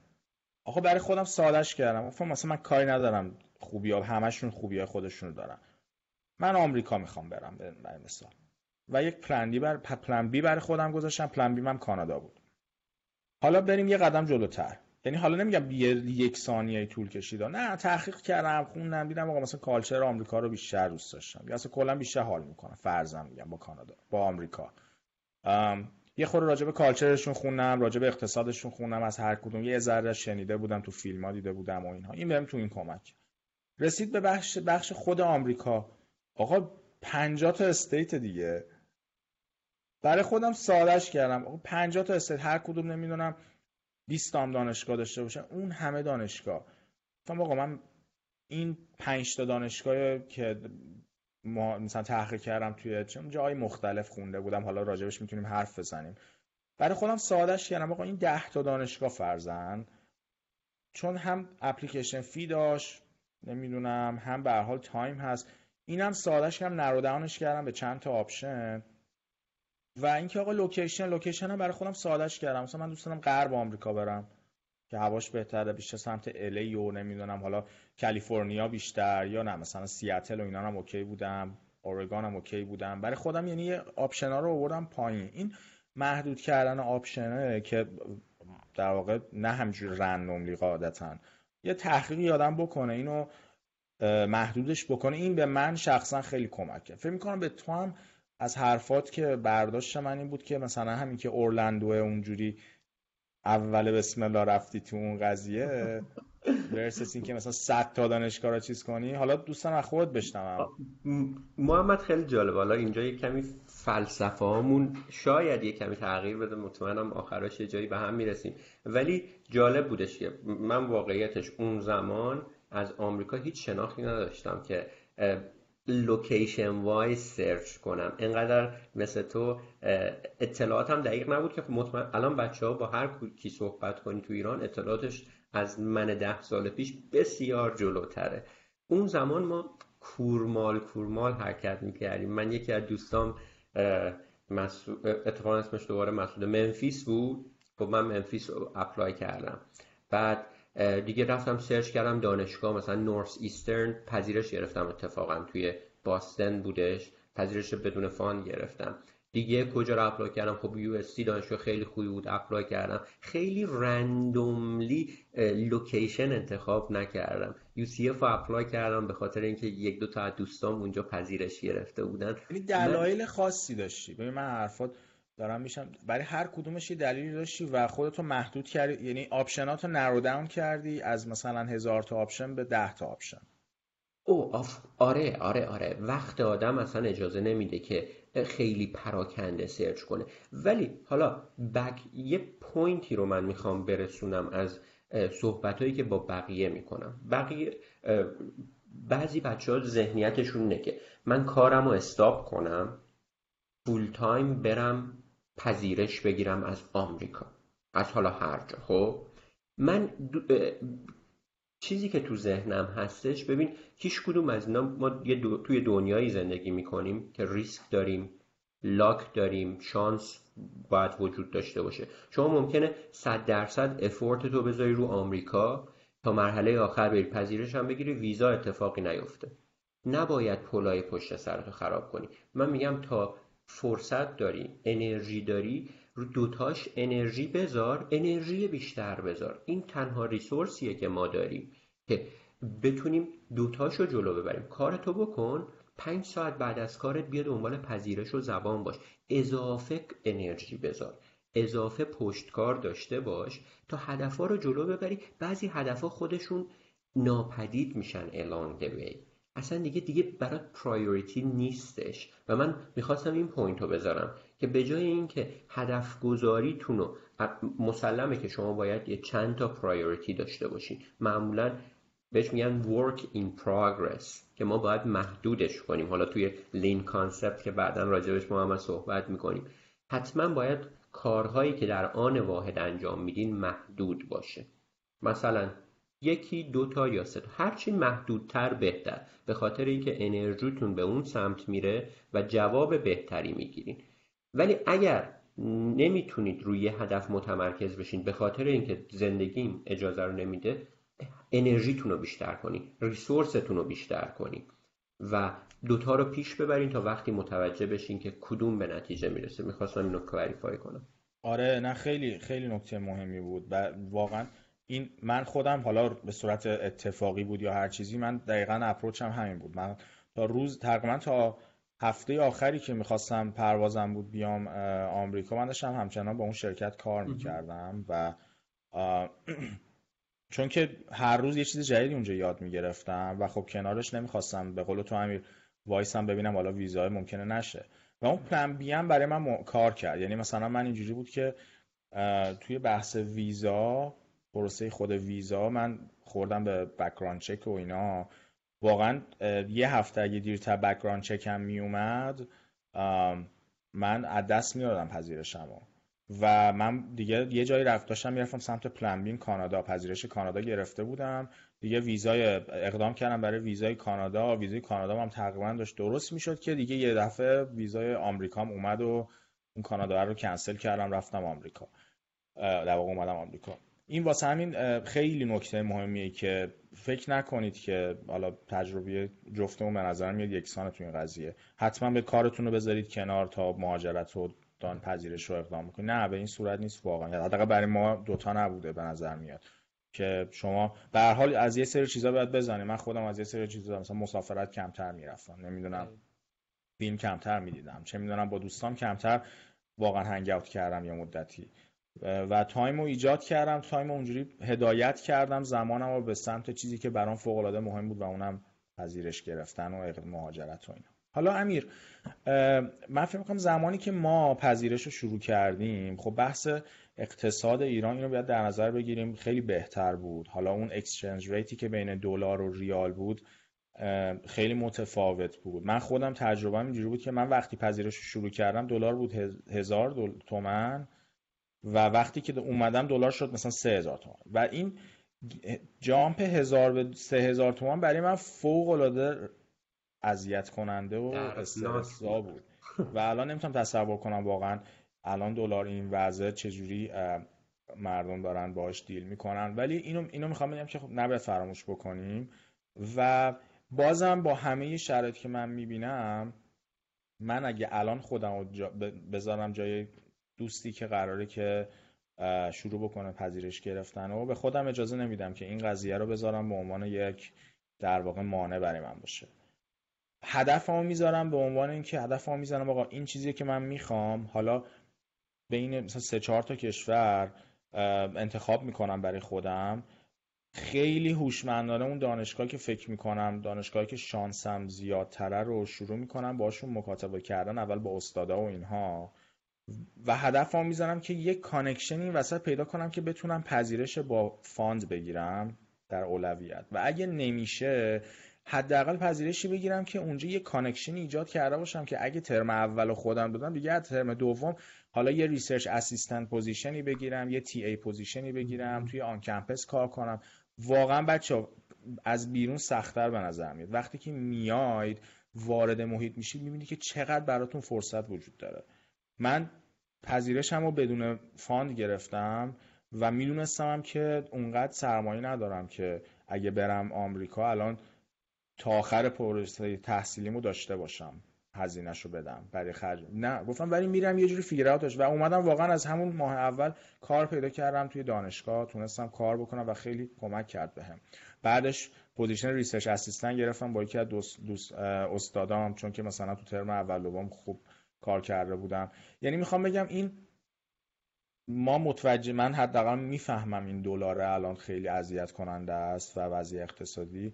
آقا برای خودم سادش کردم. گفتم مثلا من کاری ندارم. خوبی ها همشون خوبی های خودشون رو دارن. من آمریکا می‌خوام برم برای مثال. و یک پلن بر پلن بی برای خودم گذاشتم. پلن بی من کانادا بود. حالا بریم یه قدم جلوتر. یعنی حالا نمیگم یک ثانیه طول کشید. نه تحقیق کردم خوندم دیدم آقا مثلا کالچر آمریکا رو بیشتر دوست داشتم. یا اصلا کلا بیشتر حال می‌کنم. فرضم میگم با کانادا با آمریکا. یه خورده راجع به کالچرشون خوندم راجع به اقتصادشون خوندم. از هر کدوم یه ذره شنیده بودم تو فیلم ها دیده بودم و اینها. این بهم تو این کمک. رسید به بخش بخش خود آمریکا. آقا 50 تا استیت دیگه. برای خودم سادش کردم. آقا 50 تا استیت هر کدوم نمی‌دونم 20 تا دانشگاه داشته باشه اون همه دانشگاه. گفتم آقا من این 5 تا دانشگاه که ما مثلا تحقیق کردم توی جای مختلف خونده بودم. حالا راجبش می‌تونیم حرف بزنیم. برای خودم سادش کردم. آقا این 10 تا دانشگاه فرزن. چون هم application fee داشت نمی‌دونم هم به حال time هست. اینم سادش کردم narrow down ش کردم به چند تا option. و اینکه آقا location location هم برای خودم سادهش کردم. مثلا من دوست دارم غرب آمریکا برم که هواش بهتره بیشتر سمت LA و نمی‌دونم حالا کالیفرنیا بیشتر یا نه. مثلا سیاتل و اینا هم OK بودم اورگان هم OK بودم. برای خودم یعنی option ها رو آوردم پایین. این محدود کردن آپشنه که در واقع نه همجور رندوملی قاعدتا. یه تحقیقی آدم بکنه اینو محدودش بکنه. این به من شخصا خیلی کمک کرد فکر می‌کنم به تو هم از حرفات که برداشت من این بود که مثلا همین که اورلندو اونجوری اول بسم الله رفتی تو اون قضیه ورسس این که مثلا 100 تا دانشگاه رو چیز کنی. حالا دوستان از خود بشنوم. محمد خیلی جالب حالا اینجا یک کمی فلسفه هامون شاید یک کمی تغییر بده. مطمئنم آخرش یه جایی به هم می‌رسیم. ولی جالب بودش که من واقعیتش اون زمان از آمریکا هیچ شناختی نداشتم که location wise search کنم. انقدر مثل تو اطلاعاتم دقیق نبود که خب مطمئن الان بچه ها با هر کی صحبت کنی تو ایران اطلاعاتش از من ده سال پیش بسیار جلوتره. اون زمان ما کورمال کورمال حرکت می‌کردیم. من یکی از دوستام اتفاقا اسمش دوباره مسعود ممفیس بود. خب من ممفیس apply کردم. بعد دیگه رفتم search کردم دانشگاه مثلا Northeastern پذیرش گرفتم اتفاقا. توی Boston بودش پذیرش بدون fund گرفتم. دیگه کجا رو apply کردم؟ خب USC دانشگاه خیلی خوبی بود apply کردم. خیلی randomly location انتخاب نکردم. UCF apply کردم به خاطر اینکه یک دو تا از دوستام اونجا پذیرش گرفته بودن. یعنی دلایل خاصی داشتی؟ ببین من حرفات دارم میشم. برای هر کدومش یه دلیلی داشتی و خودتو محدود کردی. یعنی option اتو narrow down کردی از مثلا هزار تا option به ده تا option. او آف... آره آره آره. وقت آدم اصلا اجازه نمیده که خیلی پراکنده search کنه. ولی حالا یک یه point ی رو من می‌خوام برسونم از صحبت هایی که با بقیه می‌کنم. بقیه بعضی بچه ها ذهنیتشون اینه که من کارم رو stop کنم full time برم پذیرش بگیرم از آمریکا. از حالا هر جا. خب من چیزی که تو ذهنم هستش ببین هیچ کدوم از اینا ما توی دنیایی زندگی می‌کنیم که ریسک داریم لاک داریم شانس باید وجود داشته باشه. شما ممکنه صد درصد افورت تو بذاری رو آمریکا تا مرحله آخر بری پذیرش هم بگیری ویزا اتفاقی نیفته. نباید پلای پشت سرتو خراب کنی. من میگم تا فرصت داری انرژی داری رو دوتاش انرژی بذار انرژی بیشتر بذار. این تنها ریسورسیه که ما داریم که بتونیم دوتاش رو جلو ببریم. کارتو بکن پنج ساعت بعد از کارت بیا دنبال پذیرش و زبان باش. اضافه انرژی بذار. اضافه پشتکار داشته باش تا هدفها رو جلو ببری. بعضی هدفها خودشون ناپدید میشن along the way. اصلا دیگه دیگه برات priority نیستش. و من می‌خواستم این point رو بذارم که به جای اینکه هدف گذاریتون رو مسلمه که شما باید یه چند تا priority داشته باشین. معمولا بهش میگن work in progress که ما باید محدودش کنیم. حالا توی lean concept که بعدا راجبش ما هم صحبت می‌کنیم. حتما باید کارهایی که در آن واحد انجام میدین محدود باشه. مثلا یکی دو تا یا سه تا. هرچی محدودتر بهتر. به خاطر اینکه انرژیتون به اون سمت میره و جواب بهتری می‌گیرین. ولی اگر نمی‌تونید روی هدف متمرکز بشین به خاطر اینکه زندگیم اجازه رو نمیده انرژیتون رو بیشتر کنی ریسورستون رو بیشتر کنی و دوتا رو پیش ببرین تا وقتی متوجه بشین که کدوم به نتیجه می‌رسه. می‌خواستم اینو کلاریفای کنم. آره نه خیلی خیلی نکته مهمی بود. و واقعا این من خودم حالا به صورت اتفاقی بود یا هر چیزی من دقیقا اپروچم همین بود. من تا روز تقریبا تا هفته آخری که می‌خواستم پروازم بود بیام آمریکا من داشتم همچنان با اون شرکت کار می‌کردم و چون که هر روز یه چیز جدیدی اونجا یاد می‌گرفتم و خب کنارش نمی‌خواستم به قول تو امیر وایسم ببینم حالا ویزای ممکنه نشه. و اون پلن بی هم برای من کار کرد. یعنی مثلا من اینجوری بود که توی بحث ویزا پروسه خود ویزا من خوردم به بکران چک و اینا. واقعا یه هفته اگه دیرتر بکران چکم میومد من از دست میادم پذیرشم و من دیگه یه جایی رفت داشتم می‌رفتم سمت پلنبین کانادا. پذیرش کانادا گرفته بودم. دیگه ویزای اقدام کردم برای ویزای کانادا. ویزای کانادا هم تقریبا داشت درست می‌شد که دیگه یه دفعه ویزای آمریکام اومد و اون کانادا رو کنسل کردم رفتم آمریکا. در واقع اومدم آمریکا. این واسه همین خیلی نکته مهمیه که فکر نکنید که حالا تجربه جفتمون به نظر میاد یکسانه تو این قضیه. حتما به کارتون رو بذارید کنار تا مهاجرت و دان پذیرش رو اقدام کنید نه به این صورت نیست واقعا. حداقل برای ما دوتا نبوده به نظر میاد که شما به هر حال از یه سری چیزا باید بزنید. من خودم از یه سری چیزا مثلا مسافرت کمتر می‌رفتم. نمی‌دونم فیلم کمتر می‌دیدم. چه می‌دونم با دوستام کمتر واقعا هنگ کردم یه مدتی. و time رو ایجاد کردم. time رو اونجوری هدایت کردم. زمانم رو به سمت چیزی که برام فوق العاده مهم بود و اونم پذیرش گرفتن و مهاجرت و اینا. حالا امیر من فکر می‌کنم زمانی که ما پذیرش رو شروع کردیم خب بحث اقتصاد ایران اینو باید در نظر بگیریم. خیلی بهتر بود. حالا اون exchange rate ی که بین دلار و ریال بود خیلی متفاوت بود. من خودم تجربه اینجوری بود که من وقتی پذیرش رو شروع کردم دلار بود هزار تومن. و وقتی که اومدم دلار شد مثلا سه هزار تومن و این جامپ هزار به سه هزار تومن برای من فوق العاده اذیت کننده و استرسا بود. و الان نمی‌تونم تصور کنم واقعا الان دلار این وضع چجوری مردم دارن باش دیل می‌کنن. ولی اینو اینو می‌خوام بگم که خب نباید فراموش بکنیم. و بازم با همه شرایطی که من می‌بینم من اگه الان خودم بذارم جای دوستی که قراره که شروع بکنه پذیرش گرفتن و به خودم اجازه نمیدم که این قضیه رو بذارم به عنوان یک در واقع مانع برای من باشه. هدفمو می‌ذارم به عنوان اینکه هدفمو می‌ذارم آقا این چیزی که من می‌خوام حالا بین مثلا سه چهار تا کشور انتخاب می‌کنم برای خودم. خیلی هوشمندانه اون دانشگاه که فکر می‌کنم دانشگاهی که شانسم زیادتره رو شروع می‌کنم باشون مکاتبه کردن اول با استادا و اینها. و هدف هم می‌زنم که یک connection ی وسط پیدا کنم که بتونم پذیرش با fund بگیرم در اولویت. و اگه نمیشه حداقل پذیرشی بگیرم که اونجا یه connection ایجاد کرده باشم که اگه ترم اول خودم دادم دیگه از ترم دوم حالا یه research assistant position ی بگیرم یه TA position ی بگیرم توی on campus کار کنم. واقعا بچه از بیرون سختتر به نظر میاد. وقتی که میاید وارد محیط میشید می‌بینید که چقدر براتون فرصت وجود داره. من پذیرشم رو بدون fund گرفتم و می‌دونستم که اونقدر سرمایه ندارم که اگه برم آمریکا الان تا آخر پروسه تحصیلیمو داشته باشم هزینهش رو بدم برای خرج. نه گفتم ولی میرم یه جوری figure out ش و اومدم واقعا از همون ماه اول کار پیدا کردم توی دانشگاه تونستم کار بکنم و خیلی کمک کرد بهم. بعدش position research assistant گرفتم با یکی از دوست, دوست استادام چون که مثلا تو ترم اول دوم خوب کار کرده بودم. یعنی می‌خوام بگم این ما متوجه من حداقل می‌فهمم این دلار الان خیلی اذیت کننده است و وضعیت اقتصادی.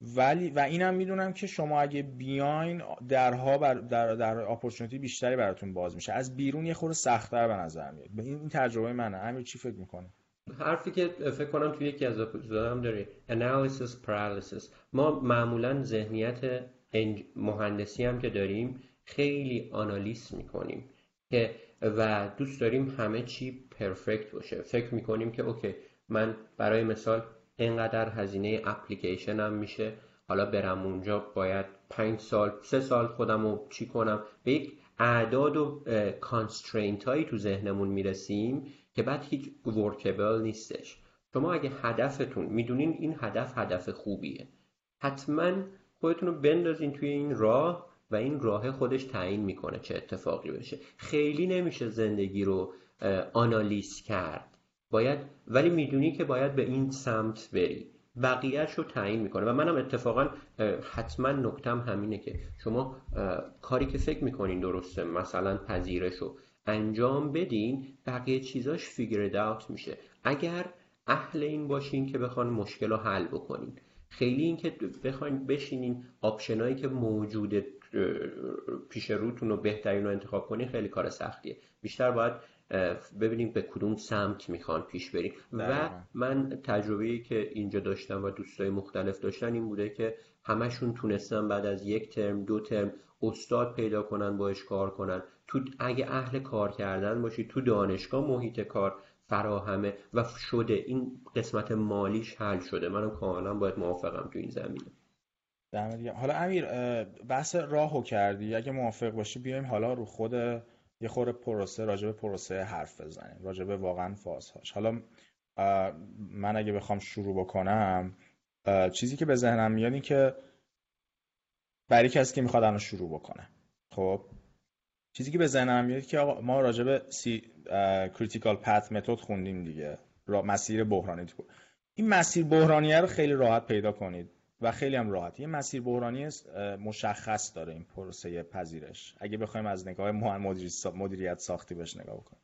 ولی و اینم می‌دونم که شما اگه بیاین درها بر در در opportunity بیشتری براتون باز میشه. از بیرون یه خورده سختتر به نظر میاد. این تجربه منه. امیر چی فکر می‌کنه حرفی که فکر کنم توی یکی از هم داره analysis paralysis. ما معمولا ذهنیت مهندسی هم که داریم خیلی آنالیز می‌کنیم که و دوست داریم همه چی پرفکت باشه. فکر می‌کنیم که اوکی من برای مثال اینقدر هزینه اپلیکیشن هم میشه حالا برم اونجا باید پنج سال سه سال خودم رو چی کنم؟ به یک اعداد و constraint هایی تو ذهنمون می‌رسیم که بعد هیچ workable نیستش. شما اگه هدفتون می‌دونین این هدف هدف خوبیه. حتما خودتون رو بندازین توی این راه و این راه خودش تعیین می‌کنه چه اتفاقی بشه. خیلی نمیشه زندگی رو آنالیز کرد. باید ولی می‌دونی که باید به این سمت بری. بقیهش رو تعیین می‌کنه. و منم اتفاقا حتما نکتم همینه که شما کاری که فکر می‌کنین درسته مثلا پذیرش رو انجام بدین بقیه چیزاش فیگر اوت میشه. اگر اهل این باشین که بخوان مشکل رو حل بکنین. خیلی اینکه بخواین بشینین آپشنایی که موجود پیش روتون رو بهترین رو انتخاب کنین خیلی کار سختیه. بیشتر باید ببینیم به کدوم سمت می‌خوان پیش بریم. و من تجربه که اینجا داشتم و دوستای مختلف داشتن این بوده که همشون تونستن بعد از یک ترم دو ترم استاد پیدا کنن باش کار کنن. تو اگه اهل کار کردن باشی تو دانشگاه محیط کار فراهمه و شده. این قسمت مالیش حل شده. منم کاملا باید موافقم تو این زمینه. حالا امیر بحث راهو کردی. اگه موافق باشی بیایم حالا رو خود یه خور پروسه راجع به پروسه حرف بزنیم. راجع به واقعا فازهاش. حالا من اگه بخوام شروع بکنم چیزی که به ذهنم میاد این که برای کسی که می‌خواد الان شروع بکنه. خب؟ چیزی که به ذهنم میاد که آقا ما راجع به سی کریتیکال پث متد خوندیم دیگه. مسیر بحرانی این مسیر بحرانیه رو خیلی راحت پیدا کنید. و خیلی هم راحت. یه مسیر بحرانی مشخص داره این پروسه پذیرش. اگه بخوایم از نگاه مدیریت ساختی بهش نگاه بکنیم.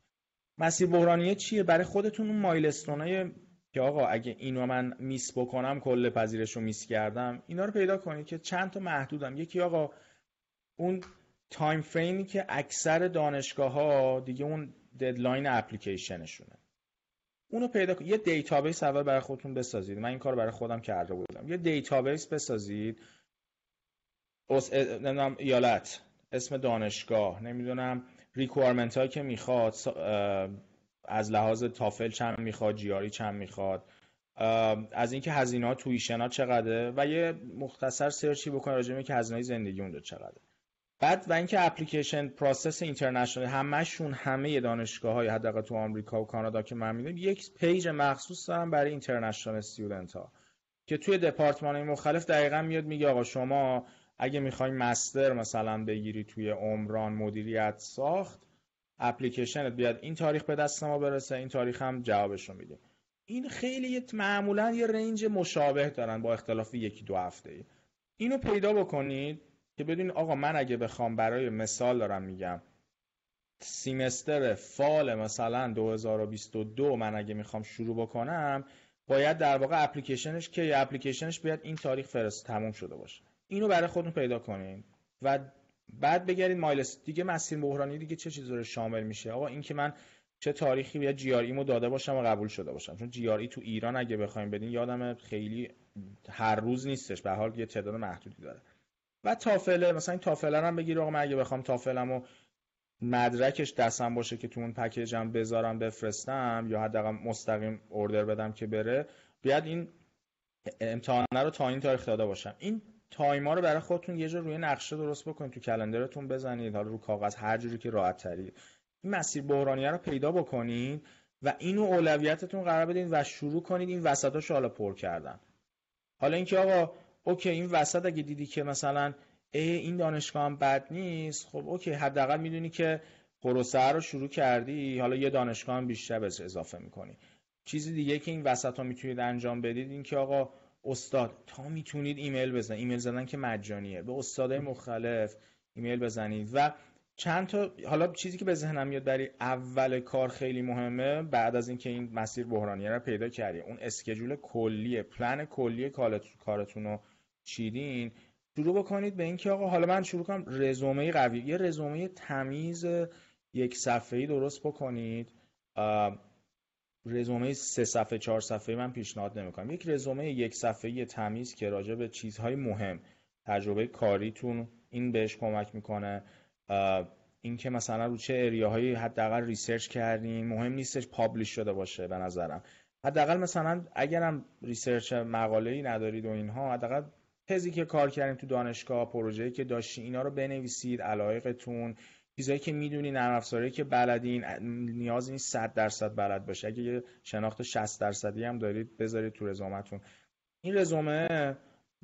مسیر بحرانی چیه؟ برای خودتون اون milestone ای که آقا اگه اینو من miss بکنم کل پذیرش رو miss کردم اینا رو پیدا کنید که چند تا محدودم. یکی آقا اون time frame ی که اکثر دانشگاه ها دیگه اون deadline application شونه اونو پیدا یه database اول برای خودتون بسازید. من این کار برای خودم کرده بودم. یه database بسازید. نمی‌دونم ایالت. اسم دانشگاه. نمی‌دونم requirement هایی که می‌خواد. از لحاظ تافل چند می‌خواد GRE چند می‌خواد. از اینکه هزینه ها tuition چقدره و یه مختصر search ی بکنید راجع که هزینه زندگی اون چقدره. بعد و اینکه application process international همشون همه دانشگاه های حداقل تو آمریکا و کانادا که من می‌دونم یک page مخصوص دارن برای international student ها که توی دپارتمان های مختلف دقیقا میاد میگه آقا شما اگه می‌خوای master مثلا بگیری توی عمران مدیریت ساخت اپلیکیشنت بیاد این تاریخ به دست ما برسه این تاریخ هم جوابش رو میده. این خیلی معمولا یه range مشابه دارن با اختلاف یکی دو هفته ای اینو پیدا بکنید. که بدونید آقا من اگه بخوام برای مثال دارم میگم semester fall مثلا 2022 من اگه می‌خوام شروع بکنم باید در واقع اپلیکیشنش که اپلیکیشنش بیاد این تاریخ فرست تموم شده باشه. اینو برای خودتون پیدا کنین و بعد بگردید مایلس دیگه مسیر بحرانی دیگه چه چیزی رو شامل میشه؟ آقا این که من چه تاریخی بیاد جی آر ایمو داده باشم و قبول شده باشم. چون جی آر ای تو ایران اگه بخوایم بدین یادم خیلی هر روز نیستش. به حال یه تعداد محدودی داره. و تافله مثلا این تافله هم بگیر آقا من اگه بخوام تافلمو مدرکش دستم باشه که تو اون پکیجم بذارم بفرستم یا حداقل مستقیم اوردر بدم که بره بیاد این امتحانه رو تا این تاریخ داده باشم. این time ا رو برای خودتون یه جور روی نقشه درست بکنید تو calendar تون بزنید حالا رو کاغذ هر جوری که راحت تری این مسیر بحرانیه رو پیدا بکنید و اینو اولویتتون قرار بدین و شروع کنید این وسطاش حالا پر کردن. حالا اینکه آقا OK این وسط اگه دیدی که مثلا ای این دانشگاه هم بد نیست خب OK حداقل می‌دونی که پروسه رو شروع کردی حالا یه دانشگاه هم بیشتر بهش اضافه می‌کنی. چیزی دیگه که این وسط ها می‌تونید انجام بدید این که آقا استاد تا می‌تونید ایمیل بزنید. ایمیل زدن که مجانیه. به استادای مختلف ایمیل بزنید. و چند تا حالا چیزی که به ذهنم میاد برای اول کار خیلی مهمه بعد از اینکه این مسیر بحرانی رو پیدا کردی اون schedule کلیه پلن کلی کارتون رو چیدین شروع بکنید به اینکه آقا حالا من شروع کنم رزومه قوی. یه رزومه تمیز یک صفحه‌ای درست بکنید. رزومه سه صفحه چهار صفحه من پیشنهاد نمی‌کنم. یک رزومه یک صفحه تمیز که راجع به چیزهای مهم تجربه کاریتون این بهش کمک می‌کنه. اینکه مثلا رو چه area هایی حداقل research کردین مهم نیستش publish شده باشه به نظرم. حداقل مثلا اگرم research مقاله ای ندارید و اینها حداقل تزی که کار کردیم تو دانشگاه پروژه‌ای که داشتی اینا رو بنویسید علایقتون چیزایی که می‌دونی نرم افزاری که بلدین نیاز نیست 100 درصد بلد باشه اگه یه شناخت 60 درصدی هم دارید بذارید تو رزومتون. این رزومه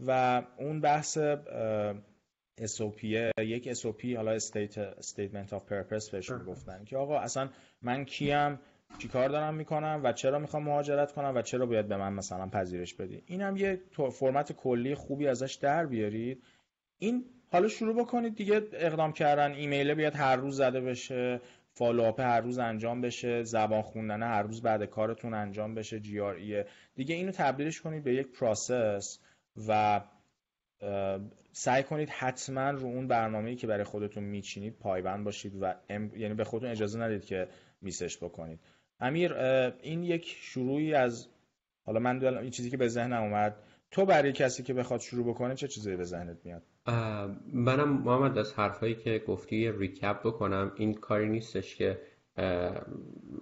و اون بحث SOP یک SOP حالا state, statement of purpose بهشون گفتن که آقا اصلا من کیم؟ چیکار دارم می‌کنم و چرا می‌خوام مهاجرت کنم و چرا باید به من مثلا پذیرش بدی؟ این هم یه فرمت کلی خوبی ازش در بیارید. این حالا شروع بکنید دیگه اقدام کردن ایمیل بیاد هر روز زده بشه follow up هر روز انجام بشه زبان خوندن هر روز بعد کارتون انجام بشه جی آر ایه دیگه اینو تبدیلش کنید به یک پروسس و سعی کنید حتما رو اون برنامه‌ای که برای خودتون میچینید پایبند باشید و یعنی به خودتون اجازه ندید که miss ش بکنید. امیر این یک شروعی از حالا من این چیزی که به ذهنم اومد تو برای کسی که بخواد شروع بکنه چه چیزی به ذهنت میاد؟ منم محمد از حرفایی که گفتی recap بکنم. این کاری نیستش که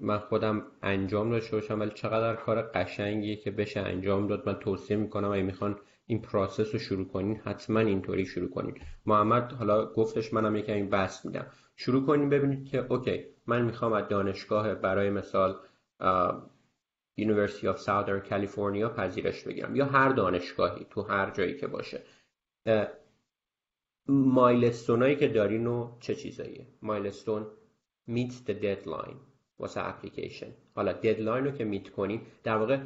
من خودم انجام داشته باشم ولی چقدر کار قشنگیه که بشه انجام داد. من توصیه می‌کنم اگه می‌خوان این process رو شروع کنین حتما اینطوری شروع کنین. محمد حالا گفتش منم یکم اینو بسط میدم. شروع کنین ببینید که okay من می‌خوام از دانشگاه برای مثال University of Southern California پذیرش بگیرم. یا هر دانشگاهی تو هر جایی که باشه. مایلستون که دارین و چه چیزاییه؟ مایلستون meet the deadline. واسه اپلیکیشن. حالا ددلاین رو که میت کنین در واقع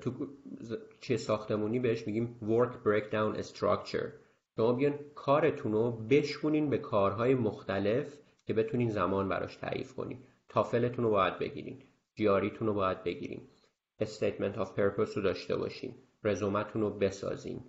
تو چه ساختمونی بهش میگیم work breakdown structure. شما بیان کارتون رو بشونین به کارهای مختلف که بتونین زمان براش تعریف کنین. تافلتون رو باید بگیرین. GRE تون رو باید بگیرین. statement of purpose رو داشته باشین. رزومتون رو بسازین.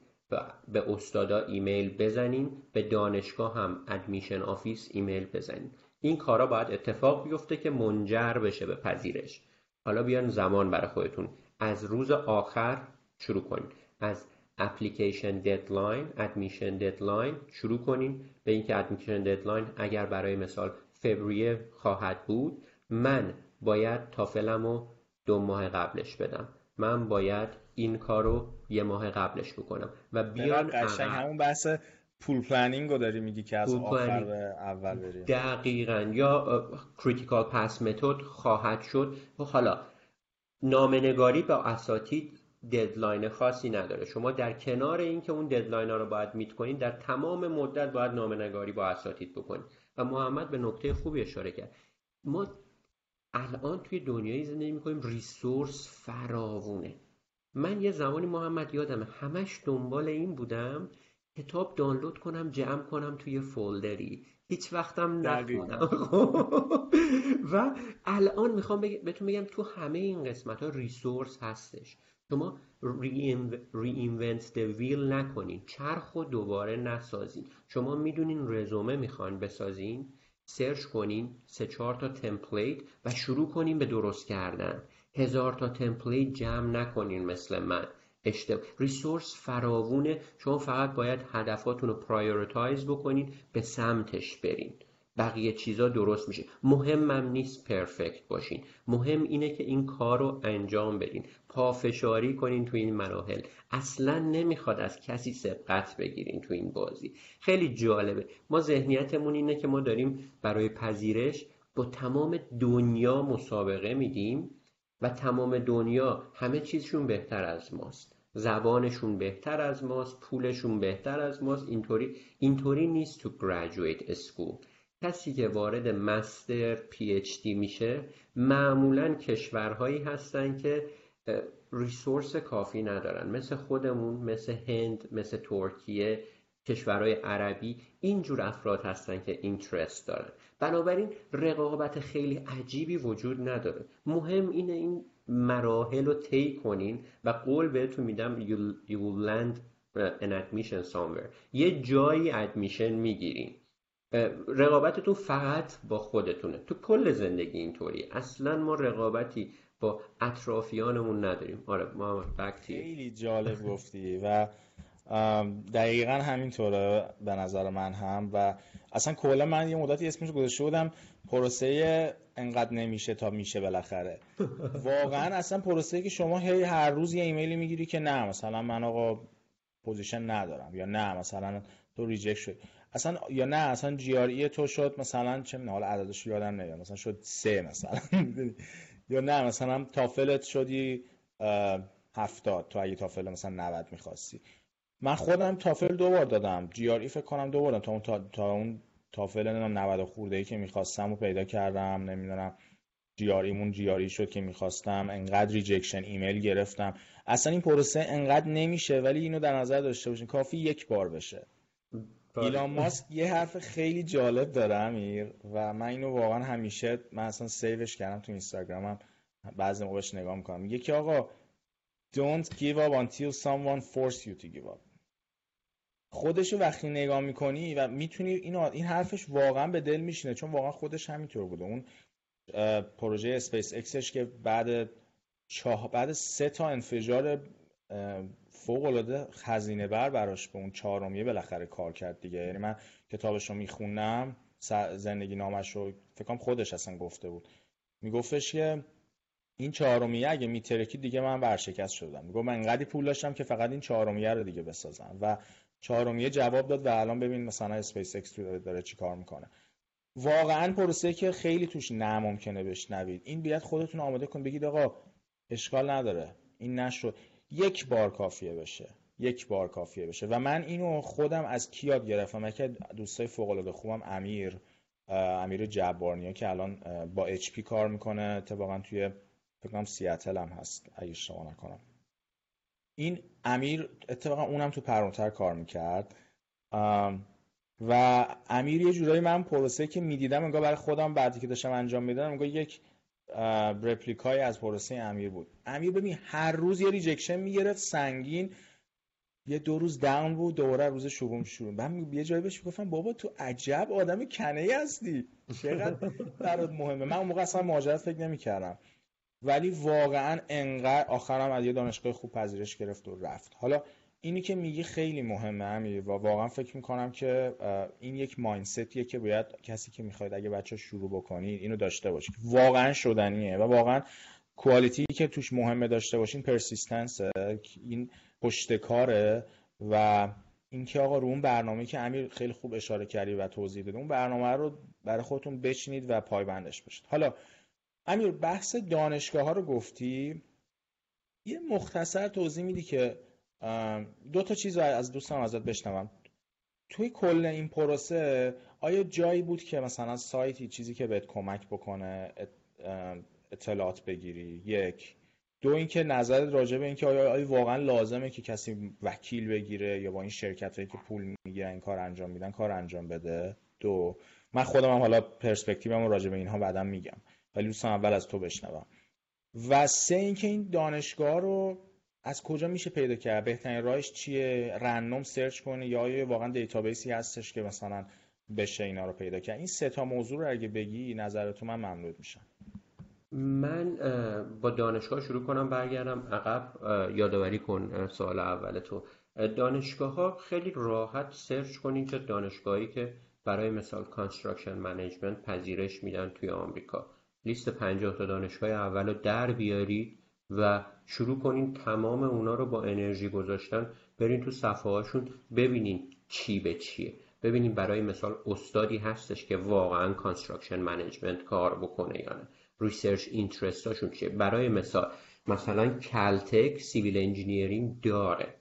به استادا ایمیل بزنین. به دانشگاه هم admission office ایمیل بزنین. این کارا باید اتفاق بیفته که منجر بشه به پذیرش. حالا بیان زمان برای خودتون. از روز آخر شروع کنین. از application deadline admission deadline شروع کنین به اینکه admission deadline اگر برای مثال فوریه خواهد بود من باید تافلم رو دو ماه قبلش بدم. من باید این کارو یه ماه قبلش بکنم. و بیان قشنگ. همون بحث pull planning رو داری میگی که از آخر به اول بری دقیقا. یا critical path method خواهد شد. و حالا نامه‌نگاری با اساتید deadline خاصی نداره. شما در کنار اینکه اون deadline ها رو باید meet کنید در تمام مدت باید نامه‌نگاری با اساتید بکنید و محمد به نکته خوبی اشاره کرد. ما الان توی دنیایی زندگی می‌کنیم ریسورس فراوونه. من یه زمانی محمد یادمه همش دنبال این بودم کتاب دانلود کنم جمع کنم توی فولدری. هیچ وقتم نخونم و الان می‌خوام بهتون بگم تو همه این قسمت ها ریسورس هستش. شما reinvent the wheel نکنین. چرخ و دوباره نسازین. شما می‌دونین رزومه می‌خوان بسازین. search کنین. سه چهار تا template و شروع کنین به درست کردن. هزار تا template جمع نکنین مثل من. اشتباه resource فراوونه. شما فقط باید هدفاتون رو prioritize بکنین. به سمتش برین. بقیه چیزا درست میشه. مهمم نیست perfect باشین. مهم اینه که این کار رو انجام بدین. پافشاری کنین تو این مراحل. اصلا نمی‌خواد از کسی سبقت بگیرین تو این بازی. خیلی جالبه. ما ذهنیتمون اینه که ما داریم برای پذیرش با تمام دنیا مسابقه میدیم و تمام دنیا همه چیزشون بهتر از ماست. زبانشون بهتر از ماست پولشون بهتر از ماست. اینطوری اینطوری نیست تو graduate school کسی که وارد master PhD میشه معمولا کشورهایی هستن که resource کافی ندارن. مثل خودمون مثل هند مثل ترکیه کشورهای عربی اینجور افراد هستن که اینترست دارن. بنابراین رقابت خیلی عجیبی وجود نداره. مهم اینه این مراحل رو طی کنین و قول بهتون میدم you, will land an admission somewhere. یه جایی ادمیشن می‌گیرین. رقابتتون فقط با خودتونه. تو کل زندگی اینطوری. اصلا ما رقابتی با اطرافیانمون نداریم. آره ما خیلی جالب گفتی و دقیقا همینطوره به نظر من هم. و اصلا کلا من یه مدتی اسمش گذاشته بودم پروسه انقدر نمیشه تا میشه بالاخره. واقعا اصلا پروسه که شما هی هر روز یه ایمیلی می‌گیری که نه مثلا من آقا position ندارم یا نه مثلا تو reject شد اصلا یا نه اصلا GRE تو شد مثلا چه حالا عددش یادم نمیاد مثلا شد سه مثلا. یا نه مثلا تافلت شدی هفتاد. تو اگه تافل مثلا 90 می‌خواستی. من خودم تافل دو بار دادم. GRE فکر کنم دو بار تا اون تا, اون تافل 90 خورده ای که می‌خواستم و پیدا کردم نمی‌دونم GRE مون GRE شد که می‌خواستم. انقدر rejection email گرفتم. اصلا این پروسه انقدر نمیشه ولی اینو در نظر داشته باشین. کافی یک بار بشه. ایلان ماسک یه حرف خیلی جالب داره امیر و من اینو واقعا همیشه من اصلا save ش کردم تو اینستاگرامم. بعضی موقع بهش نگاه می‌کنم. میگه که آقا don't give up until someone force you to give up. خودشو وقتی نگاه می‌کنی و می‌تونی این این حرفش واقعا به دل میشینه چون واقعا خودش همینطور بوده. اون پروژه اسپیس اکسش که بعد چهار بعد سه تا انفجار فوق العاده هزینه بر براش به اون چهارمیه بالاخره کار کرد دیگه. یعنی من کتابش رو میخوندم زندگی نامش رو فکر کنم خودش اصلا گفته بود. میگفتش که این چهارمیه اگه میترکی دیگه من ورشکست شدم. میگم من انقدی پول داشتم که فقط این چهارمیه رو دیگه بسازم. و چهارمیه جواب داد و الان ببین مثلا اسپیس اکس داره چی کار می‌کنه. واقعا پروسه که خیلی توش ناممکنه بشنوید. این باید خودتون آماده کن بگید آقا اشکال نداره. این نشد. یک بار کافیه بشه. یک بار کافیه بشه. و من اینو خودم از کیاد گرفتم؟ که دوستای فوق العاده خوبم امیر امیر جبارنیا که الان با HP کار می‌کنه. اتفاقا توی فکر کنم سیاتل هم هست اگه اشتباه نکنم. این امیر اتفاقا اونم تو پرینتر کار می‌کرد. و امیر یه جورایی من پروسه که می‌دیدم انگار برای خودم بعدی که داشتم انجام می‌دادم انگار یک replica ی از پروسه امیر بود. امیر ببین هر روز یه rejection می‌گرفت سنگین. یه دو روز down بود دوباره روز شروع شروع. من یه جایی بهش گفتم بابا تو عجب آدم کنه هستی. چقدر برات مهمه. من اون موقع اصلا مهاجرت فکر نمی‌کردم. ولی واقعا انقدر آخرم از یه دانشگاه خوب پذیرش گرفت و رفت. حالا اینی که میگی خیلی مهمه امیر و واقعا فکر می‌کنم که این یک ماینستیه که باید کسی که می‌خواید اگه بچه شروع بکنید اینو داشته باشید واقعا شدنیه و واقعا کوالیتی که توش مهمه داشته باشین پرسیستنس این پشتکاره و اینکه آقا رو اون برنامه که امیر خیلی خوب اشاره کردی و توضیح داده اون برنامه رو برای خودتون بچینید و پایبندش باشید. حالا امیر بحث دانشگاه ها رو گفتی یه مختصر توضیح میدی که دو تا چیز رو از دوستان ازت بشنوم. توی کل این پروسه آیا جایی بود که مثلا سایتی چیزی که بهت کمک بکنه اطلاعات بگیری؟ یک. دو اینکه نظرت راجع به اینکه آیا, آیا واقعا لازمه که کسی وکیل بگیره یا با این شرکت هایی که پول می‌گیرن این کار انجام میدن کار انجام بده؟ دو. من خودم هم حالا پرسپکتیوم راجع به اینها بعدا میگم. ولی دوستان اول از تو بشنوم. و سه اینکه این دانشگاه رو از کجا میشه پیدا کرد؟ بهترین راهش چیه؟ random search کنه یا واقعا database ی هستش که مثلا بشه اینا رو پیدا کرد؟ این سه تا موضوع رو اگه بگی نظرتو من ممنون میشم. من با دانشگاه شروع کنم برگردم عقب. یادآوری کن سوال اول تو. دانشگاه ها خیلی راحت سرچ کنین که دانشگاهی که برای مثال construction management پذیرش میدن توی آمریکا. لیست 50 تا دانشگاه اول رو در بیارید و شروع کنین تمام اونا رو با انرژی گذاشتن برین تو صفحه هاشون ببینین چی به چیه. ببینین برای مثال استادی هستش که واقعا construction management کار بکنه یا نه. ری search اینترستاشون چیه؟ برای مثال مثلا کلتک civil engineering داره.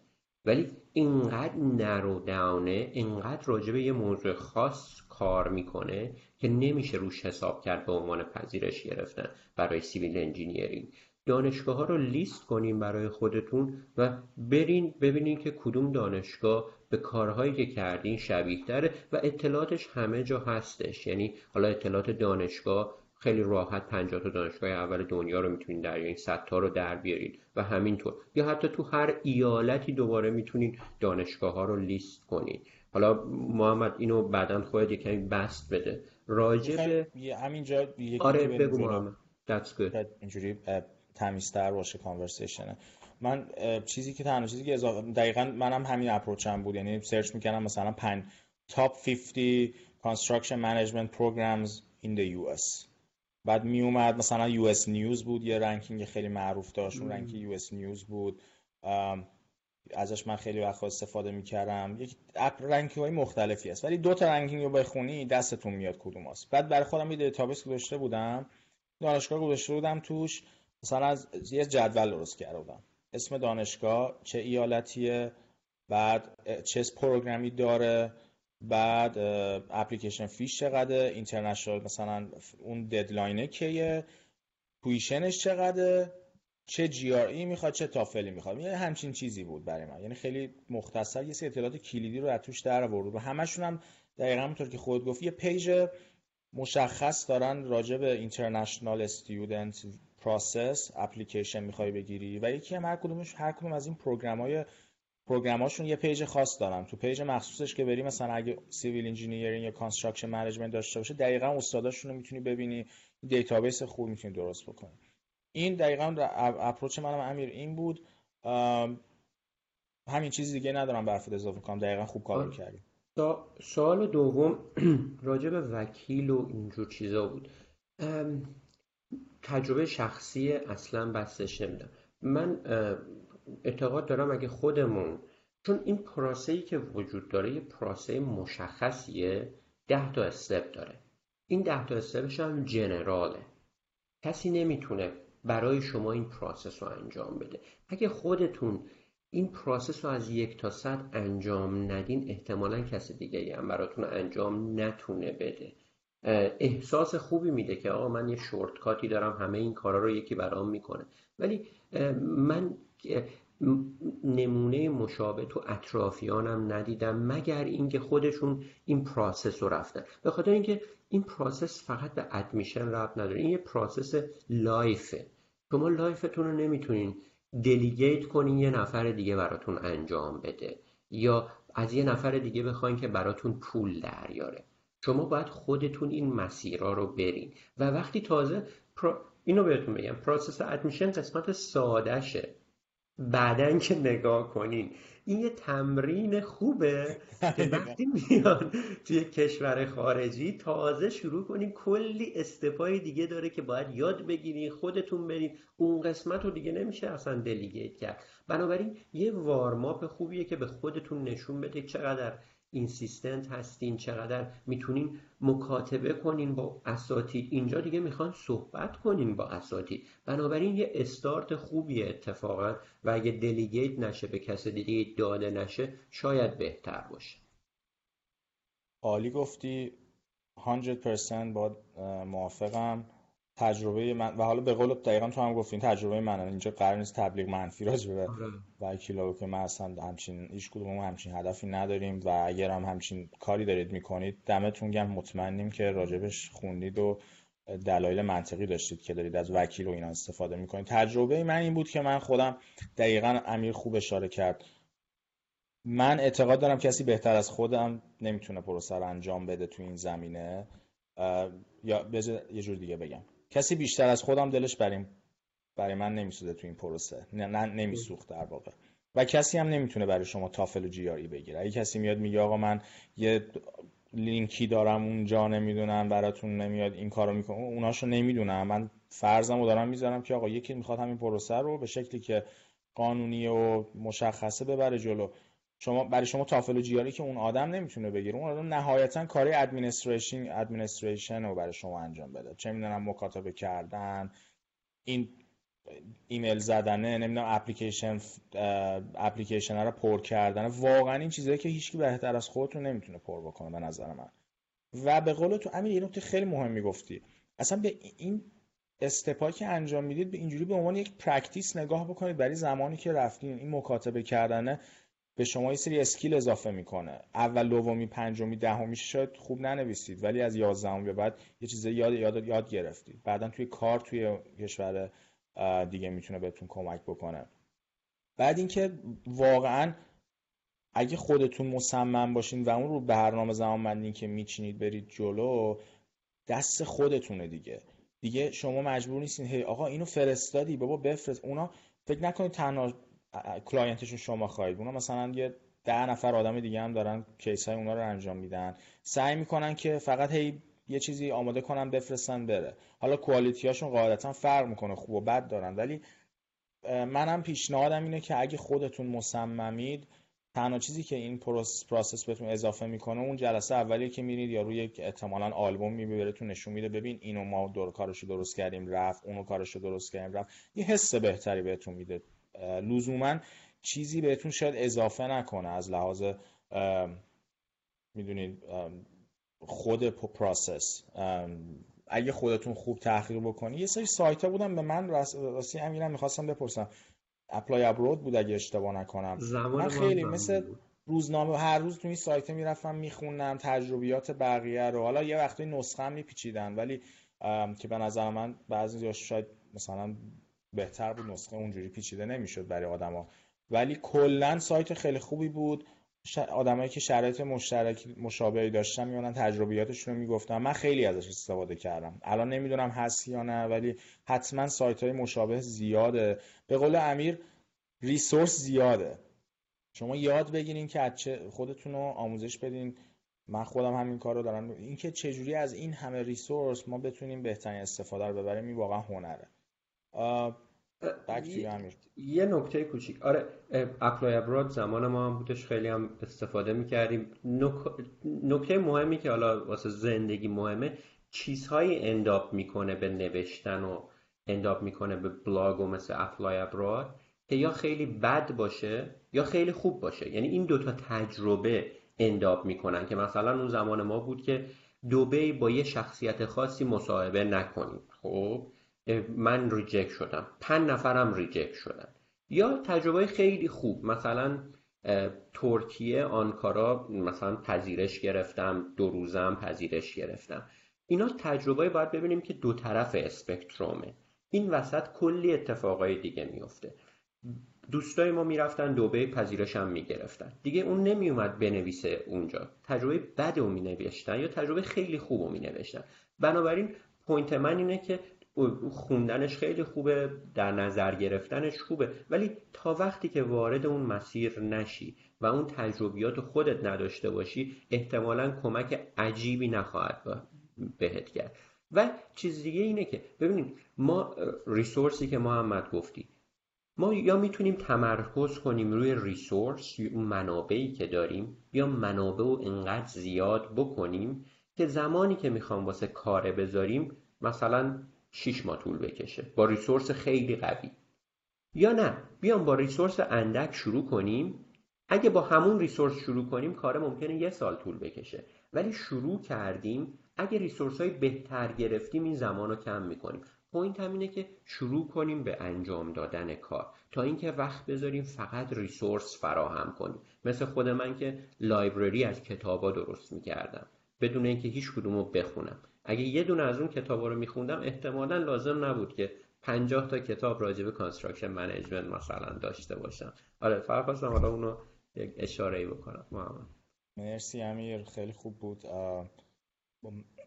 ولی اینقدر narrow down ه اینقدر راجع به یه موضوع خاص کار می‌کنه که نمیشه روش حساب کرد به عنوان پذیرش گرفتن برای civil engineering دانشگاه ها رو لیست کنیم برای خودتون و برین ببینین که کدوم دانشگاه به کارهایی که کردین شباهت داره و اطلاعاتش همه جا هستش. یعنی حالا اطلاعات دانشگاه خیلی راحت 50 تا دانشگاه اول دنیا رو می‌تونید در بیارین 100 تا رو در بیارید و همینطور. یا حتی تو هر ایالتی دوباره می‌تونید دانشگاه ها رو لیست کنید حالا محمد اینو بعدا خودت یکمی بسط بده. راجع همینجا آره بگو محمد. اینجوری تمیزتر باشه conversation ه من چیزی که تنها چیزی که اضافه دقیقا منم همین approach م بود. یعنی search می‌کنم مثلا 5 top 50 construction management programs in the US بعد می اومد مثلا US News بود یه ranking خیلی معروف داشت. اون ranking US News بود. ازش من خیلی وقت استفاده می‌کردم. یک اپ ranking های مختلفی هست ولی دو تا ranking رو بخونی دستتون میاد کدوم هست بعد برای خودم یه database گذاشته بودم. دانشگاه گذاشته بودم توش. مثلا از یه جدول درست کرده اسم دانشگاه چه ایالتیه بعد چه program ی داره بعد application fee ش چقدر international مثلا اون deadline ه کیه پویشنش چقدر چه GRE می‌خواد چه تافلی می‌خواد. یه همچین چیزی بود برای من. یعنی خیلی مختصر یه سری اطلاعات کلیدی رو از توش در آورد. و همشون هم دقیقا همونطور که خود گفت یه page مشخص دارن راجع به international student process application می‌خوای بگیری و یکی هم هر کدومش هر کدوم از این program های یه page خاص دارن. تو page مخصوصش که بری مثلا اگه civil engineering یا construction management داشته باشه دقیقا استاداشون رو می‌تونی ببینی. database خوب می‌تونی درست بکنی. این دقیقا approach منم امیر این بود. همین چیزی دیگه ندارم به حرفت اضافه کنم. دقیقا خوب کار کردی سوال دوم راجع به وکیل و اینجور چیزا بود. تجربه شخصی اصلا بسطش نمیدم من اعتقاد دارم اگه خودمون چون این پروسه ای که وجود داره یه پروسه مشخصیه ده تا step داره. این ده تا step ش هم general ه. کسی نمی‌تونه برای شما این process رو انجام بده. اگه خودتون این process رو از یک تا صد انجام ندین احتمالا کسی دیگه هم براتون انجام نتونه بده. احساس خوبی میده که آقا من یه shortcut ی دارم همه این کارا رو یکی برام می‌کنه. ولی من نمونه مشابه تو اطرافیانم ندیدم مگر اینکه خودشون این process رو رفتن. به خاطر اینکه این process فقط به admission ربط نداره این یه process life ه. شما life تون رو نمی‌تونین delegate کنین یه نفر دیگه براتون انجام بده یا از یه نفر دیگه بخواین که براتون پول دریاره شما باید خودتون این مسیرها رو برین. و وقتی تازه اینو بهتون بگم process admission قسمت سادهشه. بعدا که نگاه کنین. این یه تمرین خوبه که وقتی میان توی کشور خارجی تازه شروع کنین کلی استپای دیگه داره که باید یاد بگیرین خودتون برین. اون قسمت رو دیگه نمیشه اصلا دلیگیت کرد. بنابراین یه وارماپ خوبیه که به خودتون نشون بده چقدر اینسیستنت هستین چقدر می‌تونین مکاتبه کنین با اساتید. اینجا دیگه می‌خوان صحبت کنین با اساتید. بنابراین یه استارت خوبیه اتفاقا و اگه دلیگیت نشه به کس دیگه داده نشه شاید بهتر باشه. عالی گفتی. 100% با موافقم. تجربه من و حالا به قول دقیقا تو هم گفتین تجربه من اینجا قرار نیست تبلیغ منفی راجع به آره. وکیلا که من اصلا همچین هیچ کدوم همچین هدفی نداریم و اگر هم همچین کاری دارید می‌کنید دمتون گم مطمئنیم که راجبش خوندید و دلایل منطقی داشتید که دارید از وکیل و اینا استفاده می‌کنید. تجربه من این بود که من خودم دقیقا امیر خوب اشاره کرد. من اعتقاد دارم کسی بهتر از خودم نمی‌تونه پروسه رو انجام بده تو این زمینه. یا یه جور دیگه بگم. کسی بیشتر از خودم دلش برای برای من نمیسوده تو این پروسه. نه نمیسوخت در واقع. و کسی هم نمی‌تونه برای شما تافل و جیاری بگیره. اگه کسی میاد میگه آقا من یه لینکی دارم اونجا نمی‌دونم براتون نمیاد این کارو می‌کنه اوناشو نمی‌دونم. من فرضم رو دارم می‌ذارم که آقا یکی می‌خواد همین پروسه رو به شکلی که قانونی و مشخصه ببره جلو. شما برای شما تافل و جیاری که اون آدم نمی‌تونه بگیره. اون آدم نهایتا کاری ادمنستریشن ادمنستریشن رو برای شما انجام بده. چه می‌دونم مکاتبه کردن این ایمیل زدنه نمی‌دونم اپلیکیشن اپلیکیشن رو پر کردن واقعا این چیزایی که هیچکی بهتر از خودتون نمی‌تونه پر بکنه به نظر من. و به قول تو امیر یه نکته خیلی مهمی گفتی. اصلا به این step ایی که انجام می‌دید به اینجوری به عنوان یک practice نگاه بکنید برای زمانی که رفتین. این مکاتبه کردنه به شما یه سری skill اضافه می‌کنه. اول دومی پنجمی دهمی شاید خوب ننویسید. ولی از یازدهم به بعد یه چیز یاد یاد یاد گرفتید. بعدا توی کار توی کشور دیگه می‌تونه بهتون کمک بکنه. بعد اینکه واقعا اگه خودتون مصمم باشین و اون رو برنامه زمان که میچینید برید جلو دست خودتونه دیگه. دیگه شما مجبور نیستین هی آقا اینو فرستادی بابا بفرست. اونا فکر نکنید تنها client شون شما خواهید اونا مثلا یه ده نفر آدم دیگه هم دارن case های اونا رو انجام میدن. سعی می‌کنن که فقط هی یه چیزی آماده کنن بفرستن بره. حالا quality هاشون قاعدتا فرق می‌کنه خوب و بد دارن. ولی منم پیشنهادم اینه که اگه خودتون مصممید تنها چیزی که این process بهتون اضافه می‌کنه اون جلسه اولیه که میرید یا روی احتمالا آلبوم میبرتون نشون میده ببین اینو ما دور کارشو درست کردیم رفت اونو کارشو درست کردیم رفت. یه حس بهتری بهتون میده. لزوما چیزی بهتون شاید اضافه نکنه از لحاظ می‌دونید خود process. اگه خودتون خوب تحقیق بکنی یه سری سایت ها بودن به من راستی امیرم می‌خواستم بپرسم. Apply Abroad بود اگه اشتباه نکنم. من خیلی مثل روزنامه هر روز تو این سایت می‌رفتم میخوندم تجربیات بقیه رو. حالا یه وقتی نسخه هم میپیچیدن ولی که به نظر من بعضی شاید مثلا بهتر بود نسخه اونجوری پیچیده نمی‌شد برای آدما. ولی کلا سایت خیلی خوبی بود. آدمایی که شرایط مشترک مشابهی داشتن میونن تجربیاتشون رو می‌گفتن. من خیلی ازش استفاده کردم. الان نمی‌دونم هست یا نه ولی حتما سایت های مشابه زیاده. به قول امیر ریسورس زیاده. شما یاد بگیرین که خودتون رو آموزش بدین. من خودم همین کار رو دارم. اینکه چجوری از این همه resource ما بتونیم بهترین استفاده رو ببریم این واقعا هنره. یه نکته کوچیک. آره Apply Abroad زمان ما هم بودش خیلی هم استفاده می‌کردیم. نک... نکته مهمی که حالا واسه زندگی مهمه چیزهایی end up می‌کنه به نوشتن و end up می‌کنه به بلاگ و مثل Apply Abroad که یا خیلی بد باشه یا خیلی خوب باشه. یعنی این دوتا تجربه end up می‌کنن که مثلا اون زمان ما بود که دوبی با یه شخصیت خاصی مصاحبه نکنیم. خب؟ من reject شدم. پنج نفرم reject شدن. یا تجربه خیلی خوب مثلا ترکیه آنکارا مثلا پذیرش گرفتم دو روزم پذیرش گرفتم. اینا تجربه باید ببینیم که دو طرف spectrum ه این وسط کلی اتفاقای دیگه میفته دوستای ما می‌رفتن دوبه پذیرش هم می‌گرفتن. دیگه اون نمیومد بنویسه اونجا. تجربه بد رو مینوشتن یا تجربه خیلی خوب رو مینوشتن. بنابراین پوینت من اینه که خوندنش خیلی خوبه در نظر گرفتنش خوبه. ولی تا وقتی که وارد اون مسیر نشی و اون تجربیات خودت نداشته باشی احتمالا کمک عجیبی نخواهد بهت کرد. و چیز دیگه اینه که ببینید ما ریسورسی که محمد گفتی ما یا می‌تونیم تمرکز کنیم روی ریسورس منابعی که داریم یا منابع و انقدر زیاد بکنیم که زمانی که می‌خوام واسه کاره بذاریم مثلا 6 ماه طول بکشه. با ریسورس خیلی قوی. یا نه بیام با ریسورس اندک شروع کنیم. اگه با همون ریسورس شروع کنیم کار ممکنه یه سال طول بکشه. ولی شروع کردیم اگه ریسورس های بهتر گرفتیم این زمان رو کم می‌کنیم. point هم اینه که شروع کنیم به انجام دادن کار. تا اینکه وقت بذاریم فقط resource فراهم کنیم. مثل خود من که library از کتابا درست می‌کردم. بدون اینکه هیچ کدوم رو بخونم. اگه یه دونه از اون کتابا رو میخوندم احتمالا لازم نبود که پنجاه تا کتاب راجع به construction management مثلا داشته باشم. آره فقط خواستم حالا اونو یک اشاره ای بکنم. محمد مرسی امیر خیلی خوب بود.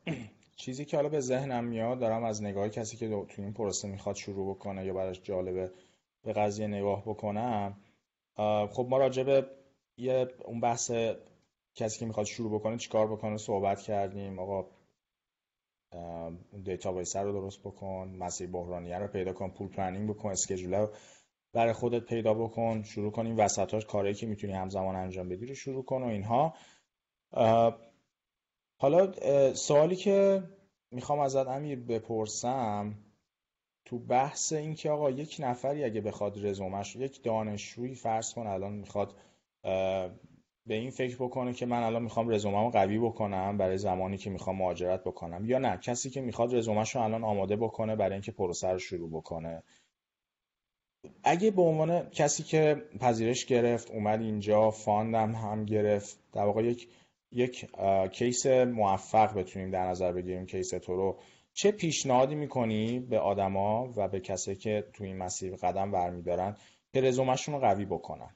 چیزی که حالا به ذهنم میاد دارم از نگاه کسی که تو این پروسه می‌خواد شروع بکنه یا براش جالبه به قضیه نگاه بکنم. خب ما راجع به یه اون بحث کسی که می‌خواد شروع بکنه چیکار بکنه صحبت کردیم. آقا database رو درست بکن مسیر بحرانیه رو پیدا کن pull planning بکن schedule رو برای خودت پیدا بکن شروع کن این وسطاش کاری که می‌تونی همزمان انجام بدی رو شروع کن و اینها. حالا سوالی که می‌خوام ازت امیر بپرسم تو بحث این که آقا یک نفری اگه بخواد رزومش یک دانشجویی فرض کن الان می‌خواد به این فکر بکنه که من الان می‌خوام رزوممو قوی بکنم برای زمانی که می‌خوام مهاجرت بکنم یا نه؟ کسی که می‌خواد رزومش رو الان آماده بکنه برای اینکه پروسه رو شروع بکنه. اگه به عنوان کسی که پذیرش گرفت اومد اینجا فاندم هم گرفت در واقع یک یک کیس موفق بتونیم در نظر بگیریم کیس تو رو. چه پیشنهادی می‌کنی به آدما و به کسی که تو این مسیر قدم برمیدارن که رزومشون رو قوی بکنن؟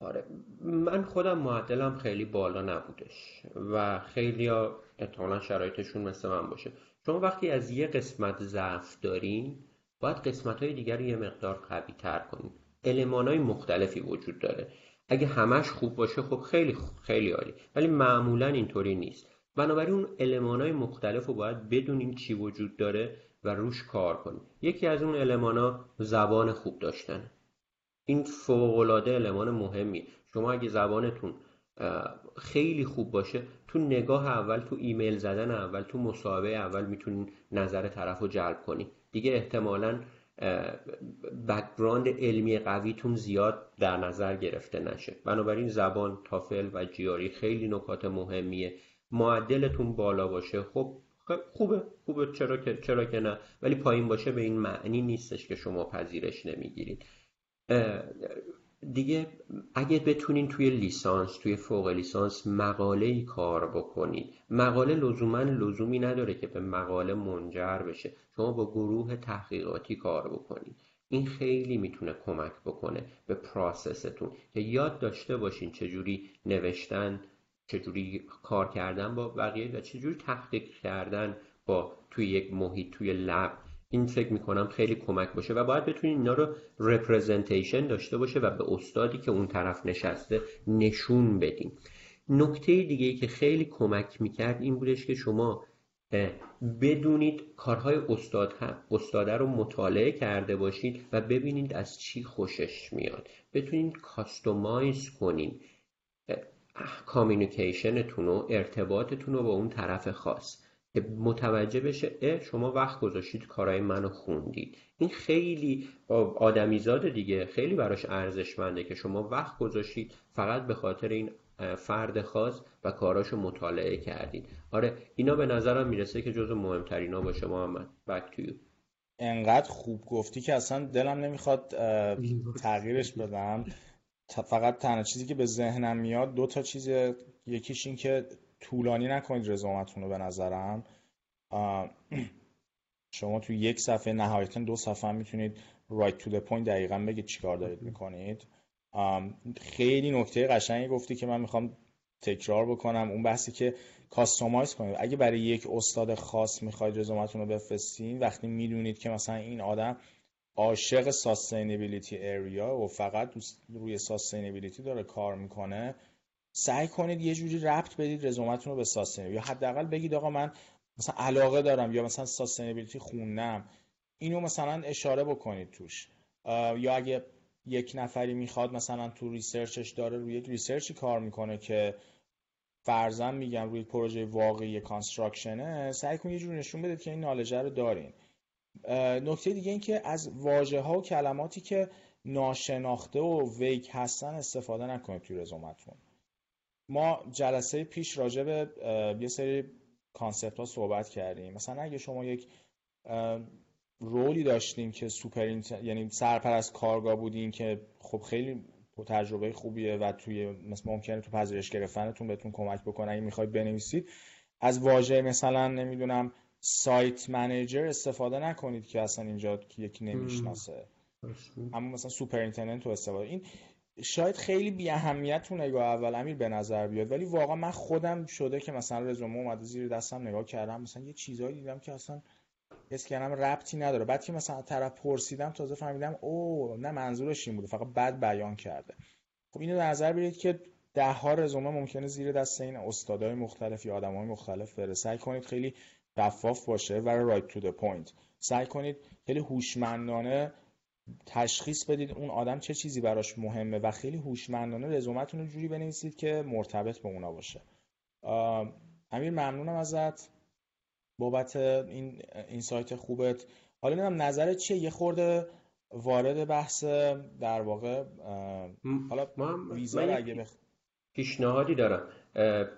آره من خودم معدلم خیلی بالا نبودش و خیلی ها احتمالا شرایطشون مثل من باشه. شما وقتی از یه قسمت ضعف دارین باید قسمت های دیگر یه مقدار قوی تر کنین. علمان های مختلفی وجود داره. اگه همش خوب باشه خب خیلی خیلی عالی. ولی معمولا اینطوری نیست. بنابراین اون علمان های مختلف رو باید بدونین چی وجود داره و روش کار کنیم یکی از اون علمان ها زبان خوب داشتن. این فوقالعاده المان مهمی. شما اگه زبانتون خیلی خوب باشه تو نگاه اول تو ایمیل زدن اول تو مصاحبه اول می‌تونین نظر طرف رو جلب کنی. دیگه احتمالا background علمی قویتون زیاد در نظر گرفته نشه. بنابراین زبان تافل و GRE خیلی نکات مهمیه. معدلتون بالا باشه. خب خوبه. خوبه. چرا که چرا که نه. ولی پایین باشه به این معنی نیستش که شما پذیرش نمی‌گیرید. دیگه اگه بتونین توی لیسانس توی فوق لیسانس مقاله ای کار بکنید مقاله لزوما لزومی نداره که به مقاله منجر بشه. شما با گروه تحقیقاتی کار بکنید این خیلی می‌تونه کمک بکنه به پراستون که یاد داشته باشین چجوری نوشتن چجوری کار کردن با بقیه و چجوری تحقیق کردن با توی یک محیط توی لب این فکر می‌کنم خیلی کمک باشه و باید بتونید اینا رو رپرزنتیشن داشته باشه و به استادی که اون طرف نشسته نشون بدیم. نکته دیگه ای که خیلی کمک می‌کرد این بودش که شما بدونید کارهای استاد استاده رو مطالعه کرده باشید و ببینید از چی خوشش میاد. بتونید کاستومایز کنید کامیونیکیشنتون و ارتباطتون رو با اون طرف خاص. که متوجه بشه شما وقت گذاشتید کارهای منو خوندید. این خیلی آدمیزاد دیگه خیلی براش ارزشمنده که شما وقت گذاشتید فقط به خاطر این فرد خاص و کاراشو مطالعه کردید. آره اینا به نظرم می‌رسه که جزو مهمترینا باشه محمد back to انقدر خوب گفتی که اصلا دلم نمی‌خواد تغییرش بدم. فقط تنها چیزی که به ذهنم میاد دو تا چیز یکیش این که طولانی نکنید رزومتون رو به نظرم. شما تو یک صفحه نهایتا دو صفحه می‌تونید right to the point دقیقا بگید چیکار دارید می‌کنید. خیلی نکته قشنگی گفتی که من می‌خوام تکرار بکنم اون بحثی که کاستومایز کنید. اگه برای یک استاد خاص می‌خواید رزومتون رو بفرستین وقتی می‌دونید که مثلا این آدم عاشق sustainability area و فقط روی sustainability داره کار می‌کنه سعی کنید یه جوری ربط بدید رزومتون رو به sustainability یا حداقل بگید آقا من مثلا علاقه دارم یا مثلا sustainability خوندم. اینو مثلا اشاره بکنید توش. یا اگه یک نفری می‌خواد مثلا تو research ش داره روی یک research ی کار می‌کنه که فرضاً میگم روی پروژه واقعی construction ه سعی کنید یه جور نشون بدید که این knowledge ه رو دارین. نکته دیگه این که از واژه ها و کلماتی که ناشناخته و vague هستن استفاده نکنید توی رزومتون. ما جلسه پیش راجع به یه سری concept ها صحبت کردیم. مثلا اگه شما یک role ی داشتیم که سوپر یعنی سرپرست کارگاه بودین که خب خیلی تجربه خوبیه و توی مثل ممکنه تو پذیرش گرفتنتون بهتون کمک بکنه اگه می‌خواید بنویسید. از واژه مثلا نمی‌دونم site manager استفاده نکنید که اصلا اینجا یکی نمی‌شناسه. اما مثلا superintendent تو استفاده. این شاید خیلی بی اهمیت تو نگاه اول امیر به نظر بیاد ولی واقعا من خودم شده که مثلا رزومه اومده زیر دستم نگاه کردم مثلا یه چیزایی دیدم که اصلا حس کردم ربطی نداره. بعد که مثلا طرف پرسیدم تازه فهمیدم او نه منظورش این بوده فقط بد بیان کرده. خب اینو در نظر بگیرید که ده ها رزومه ممکنه زیر دست این استادای مختلف یا آدمای مختلف بره. سعی کنید خیلی شفاف باشه. و رایت تو the point. سعی کنید خیلی هوشمندانه تشخیص بدید اون آدم چه چیزی براش مهمه و خیلی هوشمندانه رزومتون رو جوری بنویسید که مرتبط به اونا باشه. امیر ممنونم ازت بابت این این سایت خوبت. حالا نمی‌دونم نظرت چیه؟ یه خورده وارد بحث در واقع حالا ویزا اگه بخ... پیشنهادی دارم.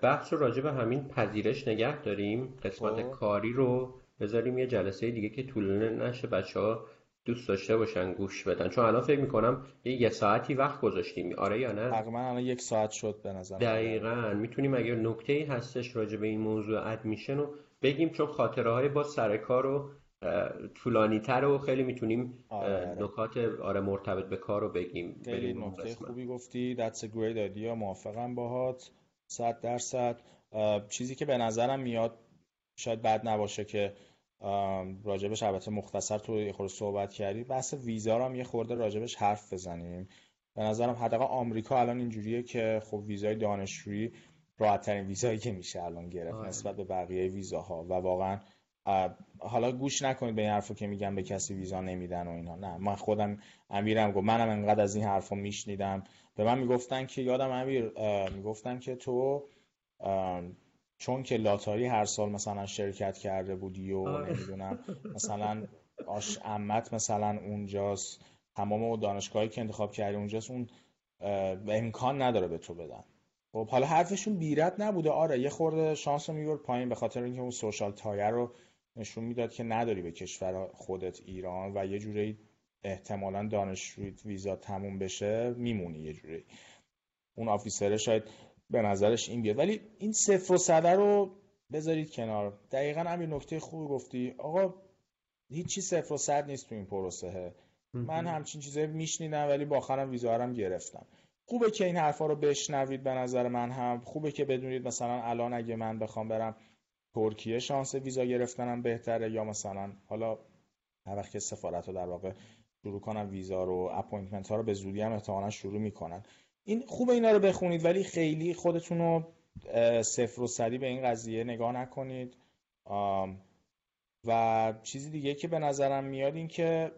بحث رو راجع به همین پذیرش نگه داریم. قسمت خب. کاری رو بذاریم یه جلسه دیگه که طولانه نشه. بچه ها دوست داشته باشن گوش بدن. چون الان فکر می‌کنم یه, یه ساعتی وقت گذاشتیم. آره یا نه؟ تقریبا الان یک ساعت شد به نظر دقیقا. می‌تونیم اگر نکته ای هستش راجع به این موضوع ادمیشن رو بگیم چون خاطره های با سر کار رو طولانی تر و خیلی می‌تونیم آره. نکات آره مرتبط به کار رو بگیم. خیلی نکته خوبی گفتی. That's a great idea. موافقم باهات. صد درصد. چیزی که به نظرم میاد شاید بد نباشه که راجبش البته مختصر تو یه خورده صحبت کردی. بحث ویزا رو هم یه خورده راجبش حرف بزنیم. به نظرم حداقل آمریکا الان اینجوریه که خب ویزای دانشجویی راحت ترین ویزایی که میشه الان گرفت آره. نسبت به بقیه ویزاها. و واقعا حالا گوش نکنید به این حرفو که میگم به کسی ویزا نمیدن و اینا. نه من خودم امیرم گفت منم انقدر از این حرفا میشنیدم. به من می‌گفتن که یادم امیر می‌گفتن که تو چون که لاتاری هر سال مثلا شرکت کرده بودی و نمی‌دونم مثلا آش امت مثلا اونجاست تمام دانشگاهی که انتخاب کردی اونجاست اون امکان نداره به تو بدن. خب حالا حرفشون بیرت نبوده. آره یه خورده شانس رو میگرد پایین به خاطر اینکه اون سوشال تایر رو نشون می‌داد که نداری به کشور خودت ایران و یه جوری احتمالا دانشجوی ویزا تموم بشه میمونی یه جوری. اون آفیسره شاید به نظرش این بیاد. ولی این صفر و صده رو بذارید کنار. دقیقا همین نکته خوبی گفتی. آقا هیچی صفر و صد نیست تو این پروسه من همچین چیزایی میشنیدم ولی با آخرم ویزا هم گرفتم. خوبه که این حرفا رو بشنوید به نظر من هم. خوبه که بدونید مثلا الان اگه من بخوام برم ترکیه شانس ویزا گرفتنم بهتره یا مثلا حالا هر وقت که سفارت رو در واقع شروع کنم ویزا رو appointment ها رو به زودی هم احتمالا شروع می‌کنن. این خوبه اینا رو بخونید ولی خیلی خودتون رو صفر و صدی به این قضیه نگاه نکنید. و چیزی دیگه که به نظرم میاد این که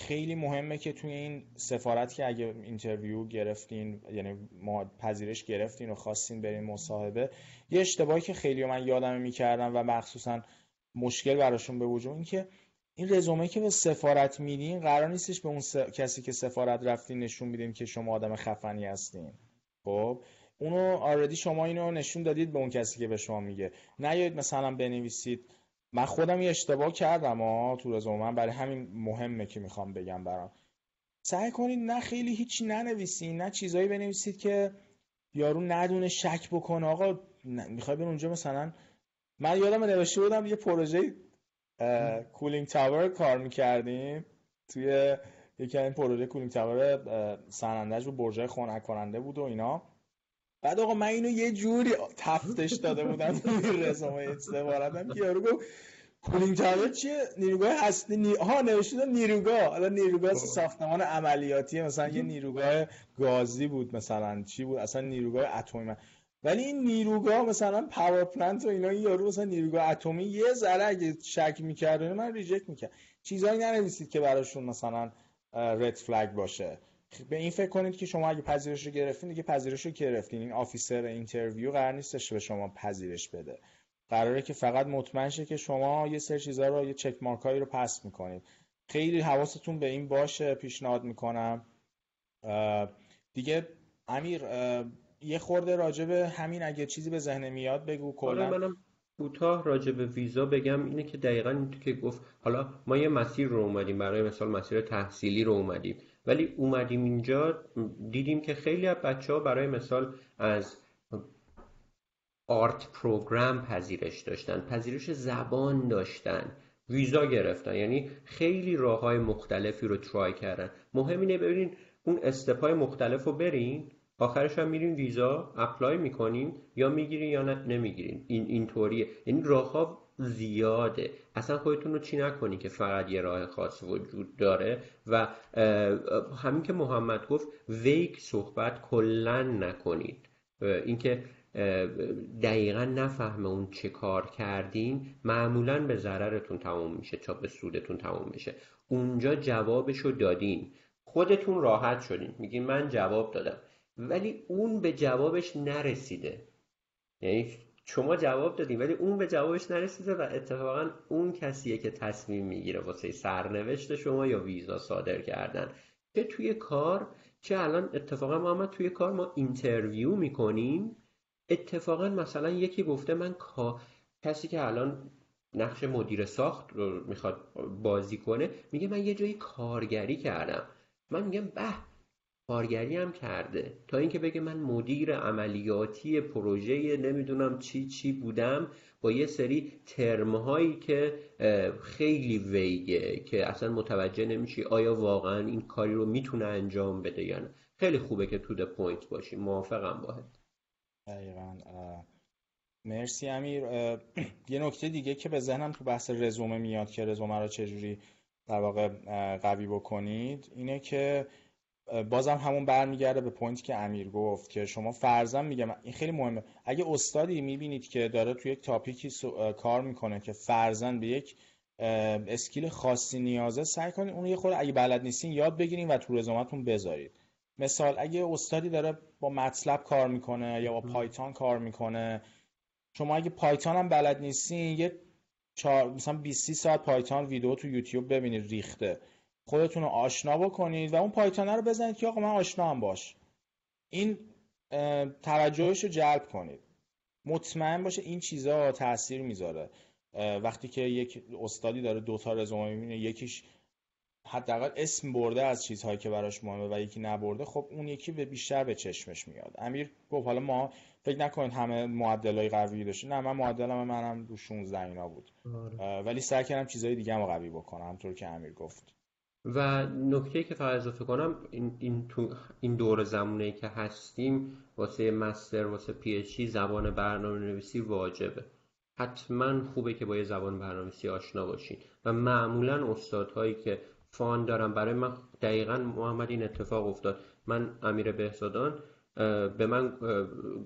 خیلی مهمه که توی این سفارت که اگه interview گرفتین یعنی ما پذیرش گرفتین و خواستین برین مصاحبه یه اشتباهی که خیلی من یادم می‌کردم و مخصوصا مشکل براشون به وجود این که این رزومه که به سفارت میدین قرار نیستش به اون کسی که سفارت رفتین نشون میدین که شما آدم خفنی هستین. خب؟ اونو آردی شما اینو نشون دادید به اون کسی که به شما میگه. نیایید مثلا بنویسید. من خودم یه اشتباه کردم ها تو رزومه. برای همین مهمه که می‌خوام بگم برام. سعی کنید نه خیلی هیچی ننویسین نه چیزایی بنویسید که یارو ندونه شک بکنه. آقا می‌خوای به اونجا مثلا؟ من یادم نوشته بودم یه پروژه کولینگ تاور کار می‌کردیم. توی یکی این پروژه کولینگ تاور سنندج و برجای خنک کننده بود و اینا. بعد آقا من اینو یه جوری تفتش داده بودم توی رزومه استخباراتم که یارو گفت کولینگ تاور چیه؟ نیروگاه هستی نی... ها نوشته نیروگاه. حالا نیروگاه ساختمان عملیاتی مثلا یه نیروگاه گازی بود مثلا چی بود؟ اصلا نیروگاه اتمی ولی این نیروگاه مثلا power plant و اینا یارو مثلا نیروگاه اتمی یه ذره اگه شک می‌کرد من reject می‌کرد چیزایی ننویسید که براشون مثلا red flag باشه. به این فکر کنید که شما اگه پذیرش رو گرفتین دیگه پذیرش رو گرفتین. این officer interview قرار نیستش به شما پذیرش بده. قراره که فقط مطمئن شه که شما یه سری چیزا رو یه check mark هایی رو pass می‌کنید. خیلی حواستون به این باشه پیشنهاد می‌کنم. دیگه امیر یه خورده راجع به همین اگه چیزی به ذهن میاد بگو کلا. منم کوتاه راجع ویزا بگم. اینه که دقیقا این که گفت حالا ما یه مسیر رو اومدیم برای مثال مسیر تحصیلی رو اومدیم. ولی اومدیم اینجا دیدیم که خیلی از بچه ها برای مثال از آرت پروگرام پذیرش داشتن پذیرش زبان داشتن ویزا گرفتن. یعنی خیلی راه های مختلفی رو ترای کردن. مهم اینه ببینین اون استپای مختلف رو برین. آخرش هم میرین ویزا اپلای می‌کنین یا می‌گیرین یا نمی‌گیرین. این اینطوریه یعنی راه ها زیاده. اصلا خودتون رو چی نکنید که فقط یه راه خاص وجود داره؟ و همین که محمد گفت ویک صحبت کلا نکنید. اینکه دقیقا نفهمه اون چه کار کردین معمولا به ضررتون تموم میشه تا به سودتون تموم میشه. اونجا جوابشو دادین. خودتون راحت شدین. میگین من جواب دادم. ولی اون به جوابش نرسیده. یعنی شما جواب دادین ولی اون به جوابش نرسیده و اتفاقا اون کسیه که تصمیم می‌گیره واسه سرنوشت شما یا ویزا صادر کردن. چه توی کار چه الان اتفاقا محمد توی کار ما اینترویو می‌کنیم. اتفاقا مثلا یکی گفته من کسی که الان نقش مدیر ساخت رو می‌خواد بازی کنه میگه من یه جایی کارگری کردم. من میگم به کارگری هم کرده. تا اینکه بگه من مدیر عملیاتی پروژه نمی‌دونم چی چی بودم با یه سری ترمهایی که خیلی vague ه که اصلا متوجه نمیشی آیا واقعا این کاری رو می‌تونه انجام بده یا نه. خیلی خوبه که to the point باشی. موافقم باهات دقیقا. مرسی امیر. یه نکته دیگه که به ذهنم تو بحث رزومه میاد که رزومه رو چجوری در واقع قوی بکنید اینه که بازم همون برمیگرده به point ی که امیر گفت که شما فرضاً میگم این خیلی مهمه. اگه استادی می‌بینید که داره توی یک topic ی کار می‌کنه که فرضاً به یک skill خاصی نیازه سعی کنید اون یه خورده اگه بلد نیستین یاد بگیرین و تو رزومتون بذارید. مثال اگه استادی داره با مطلب کار می‌کنه یا با پایتون کار می‌کنه شما اگه پایتون هم بلد نیستین یه چار... مثلا 20 ساعت پایتون ویدیو تو یوتیوب ببینید ریخته. خودتون رو آشنا بکنید و اون پایتون رو بزنید که آقا من آشنا هم باش. این توجهش رو جلب کنید. مطمئن باشه این چیزها تاثیر می‌ذاره. وقتی که یک استادی داره دوتا رزومه می‌بینه یکیش حداقل اسم برده از چیزهایی که براش مهمه و یکی نبرده خب اون یکی به بیشتر به چشمش میاد. امیر گفت حالا ما فکر نکنید همه معدلای قوی داشته. نه من معدلم منم رو 16 اینا بود. آره. ولی سعی کردم چیزهای دیگه هم قوی بکنم همطور که امیر گفت. و نکته که فقط اضافه کنم این, این, تو این دور زمونه که هستیم واسه مستر واسه پی اچ زبان برنامه نویسی واجبه. حتما خوبه که با یه زبان برنامه‌نویسی آشنا باشین. و معمولا استادهایی که fund دارم برای من دقیقا محمد این اتفاق افتاد. من امیر بهزادان به من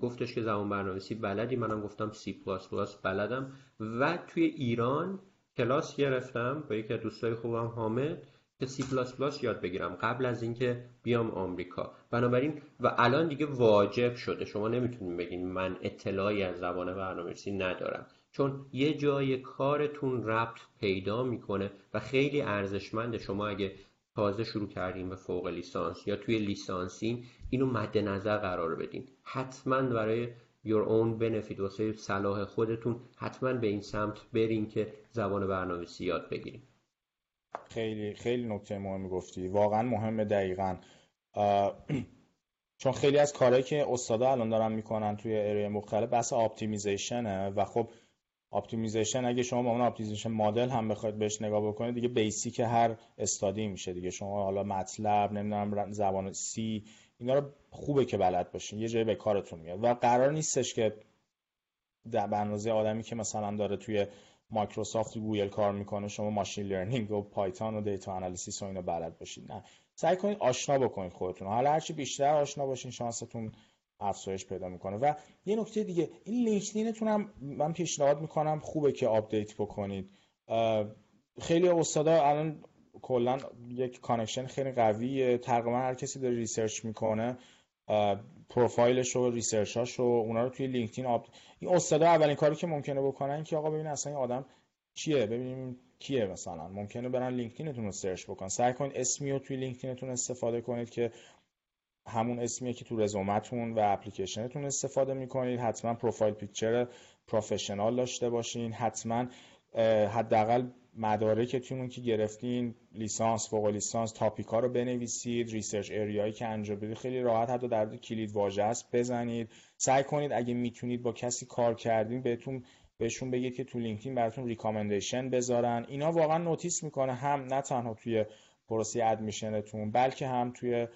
گفتش که زبان برنامه‌نویسی بلدی. منم گفتم سی پلاس پلاس بلدم. و توی ایران کلاس گرفتم با یکی از دوستای خوبم حامد. که plus یاد بگیرم. قبل از اینکه بیام آمریکا. بنابراین و الان دیگه واجب شده. شما نمی‌تونید بگین من اطلاعی از زبان برنامه‌نویسی ندارم. چون یه جای کارتون ربط پیدا می‌کنه و خیلی ارزشمنده شما اگه تازه شروع کردیم به فوق لیسانس یا توی لیسانسین اینو مد نظر قرار بدین. حتما برای your own benefit واسه صلاح خودتون حتما به این سمت برین که زبان برنامه‌نویسی یاد بگیریم خیلی خیلی نکته مهمی گفتی. واقعا مهمه دقیقا. چون خیلی از کارهایی که استادا الان دارن می‌کنن توی اره مختلف بحث اپتیمیزیشنه و خب optimization اگه شما با اون optimization model هم بخواید بهش نگاه بکنید دیگه basic هر استادی میشه دیگه. شما حالا متلب نمی‌دونم زبان C اینا رو خوبه که بلد باشین. یه جایی به کارتون میاد. و قرار نیستش که در آدمی که مثلا داره توی مایکروسافت گوگل کار می‌کنه شما machine learning و پایتون و data analysis و اینو بلد باشید نه. سعی کنید آشنا بکنید خودتون. حالا هرچی بیشتر آشنا باشین شانستون افزایش پیدا می‌کنه. و یه نکته دیگه این لینکدینتون هم من پیشنهاد می‌کنم خوبه که update بکنید. خیلی استادا الان کلا یک connection خیلی قویه. تقریبا هر کسی داره research می‌کنه. پروفایلش و research و اونا رو توی لینکدین آپ... این استادا اولین کاری که ممکنه بکنن که آقا ببین اصلا این آدم چیه؟ ببینیم کیه مثلا. ممکنه برن لینکدینتون رو search بکنن. سعی کنید اسمی رو توی لینکدینتون استفاده کنید که همون اسمیه که تو رزومتون و اپلیکیشنتون استفاده می‌کنید. حتما profile picture professional داشته باشین. حتما حداقل مدارکتون که گرفتین لیسانس فوق لیسانس topic ا رو بنویسید research area یی که انجام بدید. خیلی راحت حتی در کلید واژه است بزنید. سعی کنید اگه می‌تونید با کسی کار کردین بهتون بهشون بگید که تو لینکدین براتون recommendation بذارن. اینا واقعا notice می‌کنه هم نه تنها توی پروسه admission تون بلکه هم توی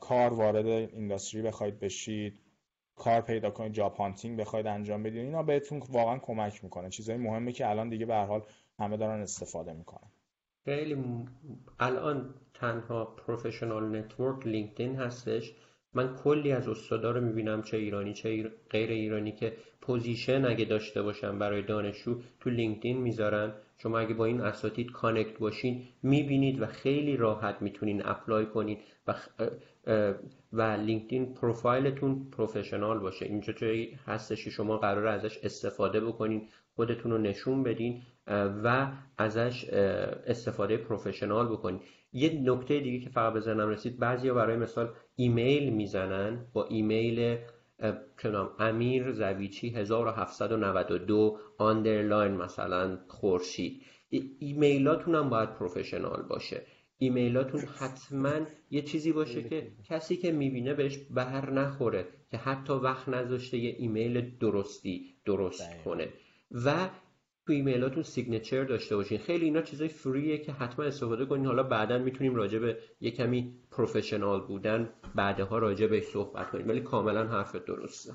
کار وارد industry بخواید بشید کار پیدا کنید job hunting بخواید انجام بدید. اینا بهتون واقعا کمک می‌کنه. چیزای مهمه که الان دیگه به حال همه دارن استفاده می‌کنن. خیلی الان تنها professional network لینکدین هستش. من کلی از استادا رو می‌بینم چه ایرانی چه غیر ایرانی که position اگه داشته باشن برای دانشجو تو لینکدین می‌ذارن. شما اگه با این اساتید connect باشین می‌بینید و خیلی راحت می‌تونین apply کنید و و لینکدین profile تون professional باشه. اینجا جایی هستش شما قرار ازش استفاده بکنین خودتون رو نشون بدین و ازش استفاده professional بکنین یه نکته دیگه که فقط بزنم رسید بعضیا برای مثال ایمیل می‌زنن با ایمیل کنام امیر زویچی 1792 underline مثلا خورشید. ایمیلاتون هم باید professional باشه. ایمیلاتون حتما یه چیزی باشه که کسی که می‌بینه بهش بر نخوره که حتی وقت نذاشته یه ایمیل درستی درست کنه. و تو ایمیلاتون signature داشته باشین. خیلی اینا چیزای free ه که حتما استفاده کنین. حالا بعدا می‌تونیم راجع به یه کمی professional بودن بعدها راجع به صحبت کنیم. ولی کاملا حرف درسته.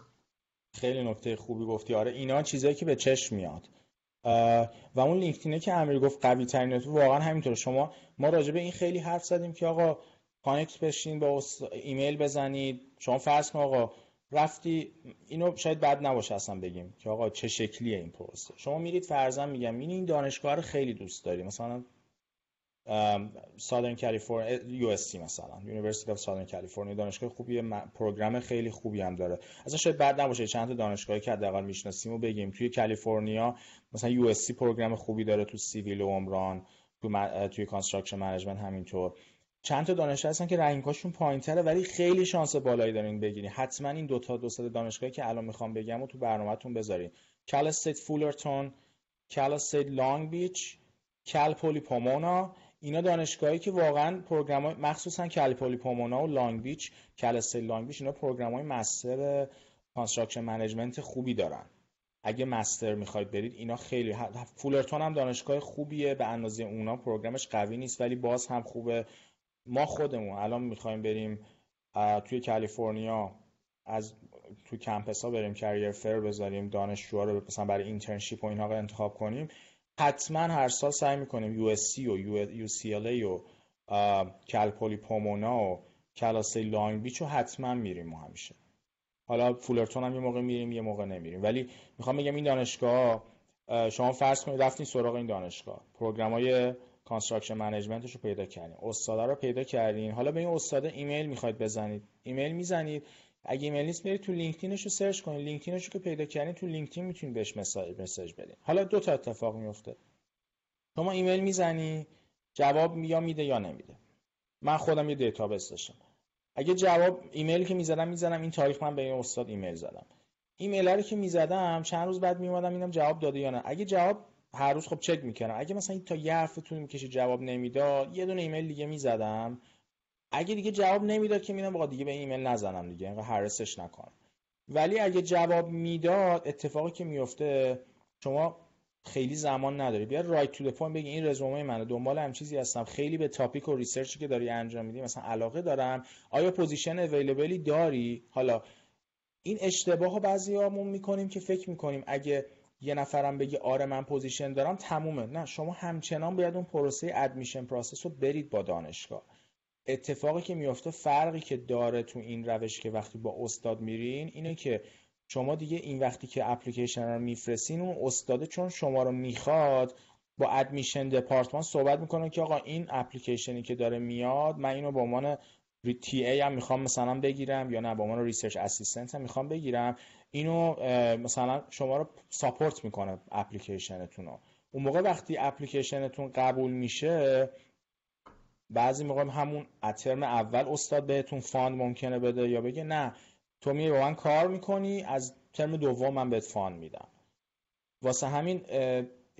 خیلی نکته خوبی گفتی. آره اینا چیزایی که به چشم میاد. و اون لینکدینه که امیر گفت قوی ترین واقعا همینطور شما ما راجع به این خیلی حرف زدیم که آقا connect بشین با ایمیل بزنید. شما فرض کن آقا رفتی اینو شاید بد نباشه اصلا بگیم که آقا چه شکلیه این پروسه. شما میرید فرضاً میگم این این دانشگاه رو خیلی دوست داری. مثلا Southern California USC مثلا University of Southern California دانشگاه خوبیه program خیلی خوبی هم داره. اصلا شاید بد نباشه چند تا دانشگاهی که حداقل می‌شناسیم و بگیم. توی کالیفرنیا مثلا USC program خوبی داره تو civil و عمران تو توی construction management همینطور. چند تا دانشگاه هستن که rank اشون پایینتره ولی خیلی شانس بالایی دارین بگیرین. حتما این دو تا دو دانشگاهی که الان می‌خوام بگم و تو برنامهتون بذارین. Cal State Fullerton Cal State Long Beach Cal Poly Pomona اینا دانشگاهی که واقعا program مخصوصا Cal Poly Pomona و Long Beach Cal State Long Beach اینا program های master construction management خوبی دارن. اگه master می‌خواید برید اینا خیلی Fullerton هم دانشگاه خوبیه به اندازه اونا program ش قوی نیست ولی باز هم خوبه. ما خودمون الان می‌خوایم بریم توی کالیفرنیا از تو campus ها بریم career fair بذاریم دانشجوها رو مثلا برای internship و اینها رو انتخاب کنیم. حتما هر سال سعی می‌کنیم یو اس سی و یو سی ال ای و کلپولی پومونا و Cal State Long Beach رو حتما میریم ما همیشه. حالا Fullerton هم یه موقع میریم یه موقع نمیریم. ولی می‌خوام بگم این دانشگاه شما فرض کنید رفتین سراغ این دانشگاه. program های construction management ش رو پیدا کردین استادا رو پیدا کردین حالا به این استاد ایمیل می‌خواید بزنید. ایمیل می‌زنید. اگه ایمیل نیست میرید تو LinkedIn ش رو search کنید. LinkedIn ش رو که پیدا کردین تو LinkedIn می‌تونید بهش message بدین. حالا دو تا اتفاق میفته شما ایمیل می‌زنی. جواب یا میده یا نمیده. من خودم یه database داشتم. اگه جواب ایمیلی که می‌زدم می‌زنم این تاریخ من به این استاد ایمیل زدم. ایمیل رو که می‌زدم چند روز بعد میومدم اینم جواب داده یا نه. اگه جواب هر روز خب چک می‌کردم اگه مثلا تا یه هفته طول می‌کشه جواب نمی‌داد یه دونه ایمیل دیگه می‌زدم. اگه دیگه جواب نمی‌داد که میدم دیگه به ایمیل نزنم دیگه اینقدر harass ش نکنم ولی اگه جواب می‌داد اتفاقی که میفته شما خیلی زمان نداری. بیا right to point بگی این رزومه منه دنبال هم چیزی هستم. خیلی به topic و research ی که داری انجام میدی مثلا علاقه دارم. آیا position available ی داری؟ حالا این اشتباه ها بعضی همون می‌کنیم که فکر می‌کنیم اگه یه نفرم بگی آره من position دارم تمومه. نه شما همچنان باید اون پروسه admission process رو برید با دانشگاه. اتفاقی که میفته فرقی که داره تو این روش که وقتی با استاد میرین اینه که شما دیگه این وقتی که اپلیکیشن رو میفرستین اون استاده چون شما رو می‌خواد با admission department صحبت می‌کنه که آقا این اپلیکیشنی که داره میاد من اینو به عنوان TA هم می‌خوام مثلا بگیرم یا نه به عنوان research assistant هم می‌خوام بگیرم. اینو مثلا شما رو support می‌کنه اپلیکیشنتون رو. اون موقع وقتی اپلیکیشنتون قبول میشه بعضی موقع همون اترم اول استاد بهتون fund ممکنه بده یا بگه نه تو میری با من کار می‌کنی از ترم دوم من بهت fund میدم. واسه همین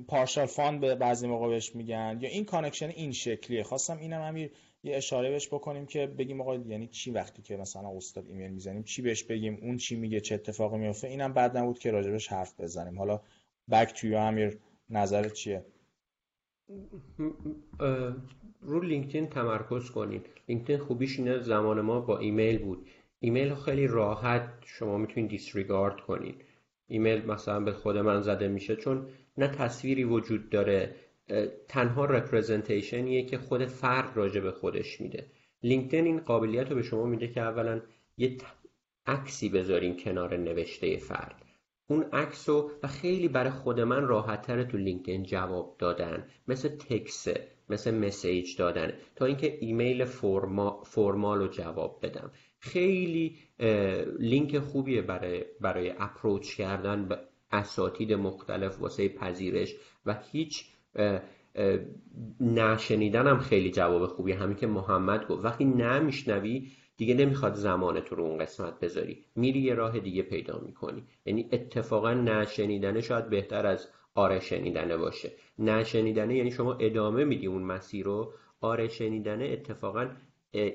partial fund به بعضی موقع بهش میگن یا این connection این شکلیه. خواستم اینم امیر یه اشاره بهش بکنیم که بگیم آقا یعنی چی وقتی که مثلا استاد ایمیل می‌زنیم چی بهش بگیم؟ اون چی میگه؟ چه اتفاقی میفته اینم بعد نبود که راجبش حرف بزنیم. حالا back to امیر نظر چیه؟ رو LinkedIn تمرکز کنید LinkedIn خوبیش اینه زمان ما با ایمیل بود. ایمیل خیلی راحت شما می‌تونید disregard کنید ایمیل مثلا به خود من زده میشه چون نه تصویری وجود داره تنها representation یه که خود فرد راجع به خودش میده. LinkedIn این قابلیت رو به شما میده که اولا یه عکسی بذارین کنار نوشته فرد. اون عکس و خیلی برای خود من راحت تو LinkedIn جواب دادن. مثل تکس مثل message دادن. تا اینکه ایمیل forma، formal رو جواب بدم. خیلی لینک خوبیه برای برای اپروچ کردن به اساتید مختلف واسه پذیرش و هیچ نشنیدن هم خیلی جواب خوبی همین که محمد گفت. وقتی نمیشنوی دیگه نمی‌خواد زمان تو رو اون قسمت بذاری. میری یه راه دیگه پیدا می‌کنی. یعنی اتفاقا نشنیدنه شاید بهتر از آره شنیدنه باشه. نشنیدنه یعنی شما ادامه میدی اون مسیر رو. آره شنیدنه اتفاقا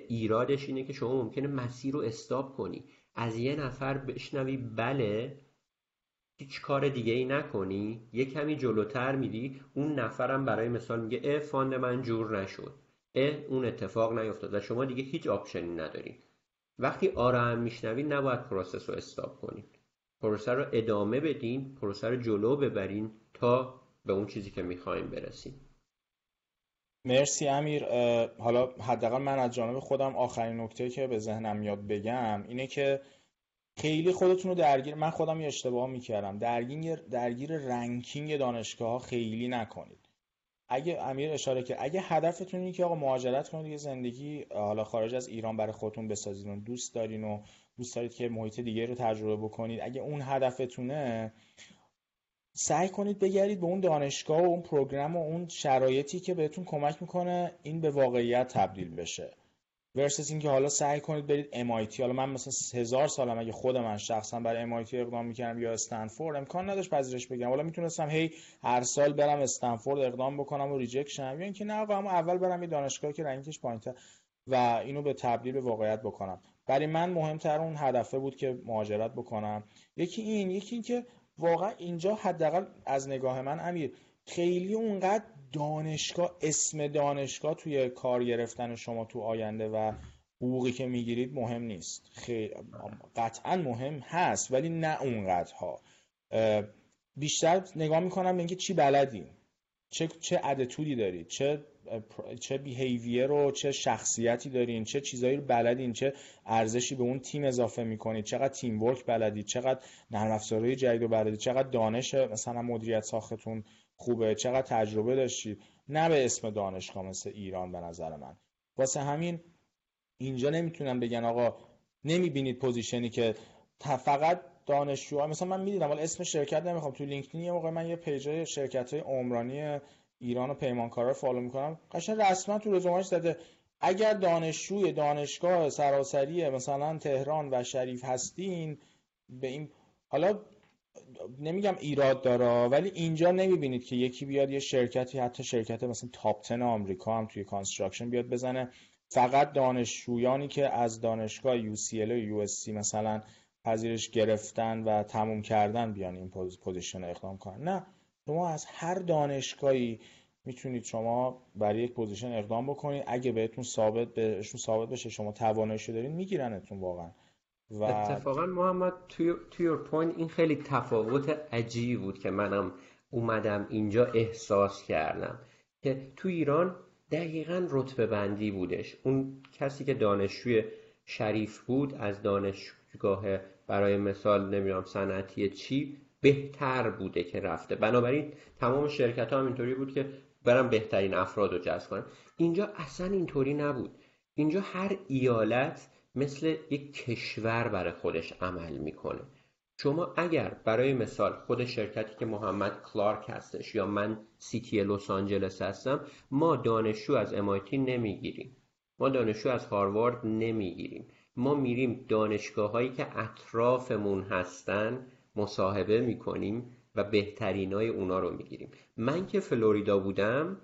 ایرادش اینه که شما ممکنه مسیر رو stop کنی. از یه نفر بشنوی بله هیچ کار دیگه ای نکنی یه کمی جلوتر میری. اون نفرم برای مثال میگه اه fund من جور نشد. اه اون اتفاق نیفتاد. و شما دیگه هیچ option ی ندارید وقتی آره هم نباید process رو stop کنید. پروسه رو ادامه بدین پروسه رو جلو ببرین تا به اون چیزی که می‌خوایم برسیم. مرسی امیر. حالا حداقل من از جانب خودم آخرین نکته که به ذهنم میاد بگم اینه که خیلی خودتون رو درگیر من خودم یه اشتباه می‌کردم. درگیر درگیر رنکینگ دانشگاه ها خیلی نکنید. اگه امیر اشاره که اگه هدفتون اینه که آقا مهاجرت کنید یه زندگی حالا خارج از ایران برای خودتون بسازید و دوست دارین و دوست دارید که محیط دیگه رو تجربه بکنید اگه اون هدفتونه سعی کنید بگردید به اون دانشگاه و اون program و اون شرایطی که بهتون کمک می‌کنه این به واقعیت تبدیل بشه. versus اینکه حالا سعی کنید برید MIT حالا من مثلا هزار سالم اگه خود من شخصا برای MIT اقدام می‌کردم یا Stanford امکان نداشت پذیرش بگم حالا می‌تونستم هی هر سال برم Stanford اقدام بکنم و reject شم یا اینکه نه اما اول برم یه دانشگاه که rank ش پایینتر و اینو به تبدیل به واقعیت بکنم. برای من مهمتر اون هدفه بود که مهاجرت بکنم. یکی این یکی اینکه واقعا اینجا حداقل از نگاه من امیر خیلی اونقدر دانشگاه اسم دانشگاه توی کار گرفتن شما تو آینده و حقوقی که می‌گیرید مهم نیست. خیلی قطعا مهم هست ولی نه اونقدرها. بیشتر نگاه می‌کنم به اینکه چی بلدین. چه چه ادتودی دارید؟ چه چه بیهیویر و چه شخصیتی دارین؟ چه چیزایی رو بلدین؟ چه ارزشی به اون تیم اضافه می‌کنید؟ چقدر teamwork بلدید؟ چقدر نرم افزارهای جدید رو بلدید؟ چقدر دانش مثلا مدیریت ساختتون خوبه چقدر تجربه داشتید نه به اسم دانشگاه مثل ایران به نظر من. واسه همین اینجا نمی‌تونم بگن آقا نمی‌بینید position ی که فقط دانشجو مثلا من می‌دیدم ولی اسم شرکت نمی‌خوام تو LinkedIn یه موقع من یه page شرکت های عمرانی ایران و پیمانکارا رو follow می‌کنم. قشنگ رسما تو رزومهش زده. اگر دانشجوی دانشگاه سراسری مثلا تهران و شریف هستین به این حالا نمیگم ایراد داره ولی اینجا نمی‌بینید که یکی بیاد یه شرکتی حتی شرکت مثلا top 10 آمریکا هم توی construction بیاد بزنه. فقط دانشجویانی که از دانشگاه UCLA و USC مثلا پذیرش گرفتن و تموم کردن بیان این position اقدام کنن. نه شما از هر دانشگاهی می‌تونید شما برای یک position اقدام بکنید. اگه بهتون ثابت بهشون ثابت بشه شما تواناییشو دارین میگیرنتون واقعا. و اتفاقا محمد توی تو point این خیلی تفاوت عجیبی بود که منم اومدم اینجا احساس کردم که تو ایران دقیقا رتبه بندی بودش. اون کسی که دانشجوی شریف بود از دانشگاه برای مثال نمی‌دونم صنعتی چی بهتر بوده که رفته. بنابراین تمام شرکت ها هم اینطوری بود که برم بهترین افراد رو جذب کنم اینجا اصلا اینطوری نبود. اینجا هر ایالت مثل یک کشور برای خودش عمل می‌کنه. شما اگر برای مثال خود شرکتی که محمد کلارک هستش یا من سیتی لس آنجلس هستم ما دانشجو از MIT نمی‌گیریم. ما دانشجو از هاروارد نمی‌گیریم. ما میریم دانشگاه هایی که اطرافمون هستن مصاحبه می‌کنیم و بهترین های اونا رو می‌گیریم. من که فلوریدا بودم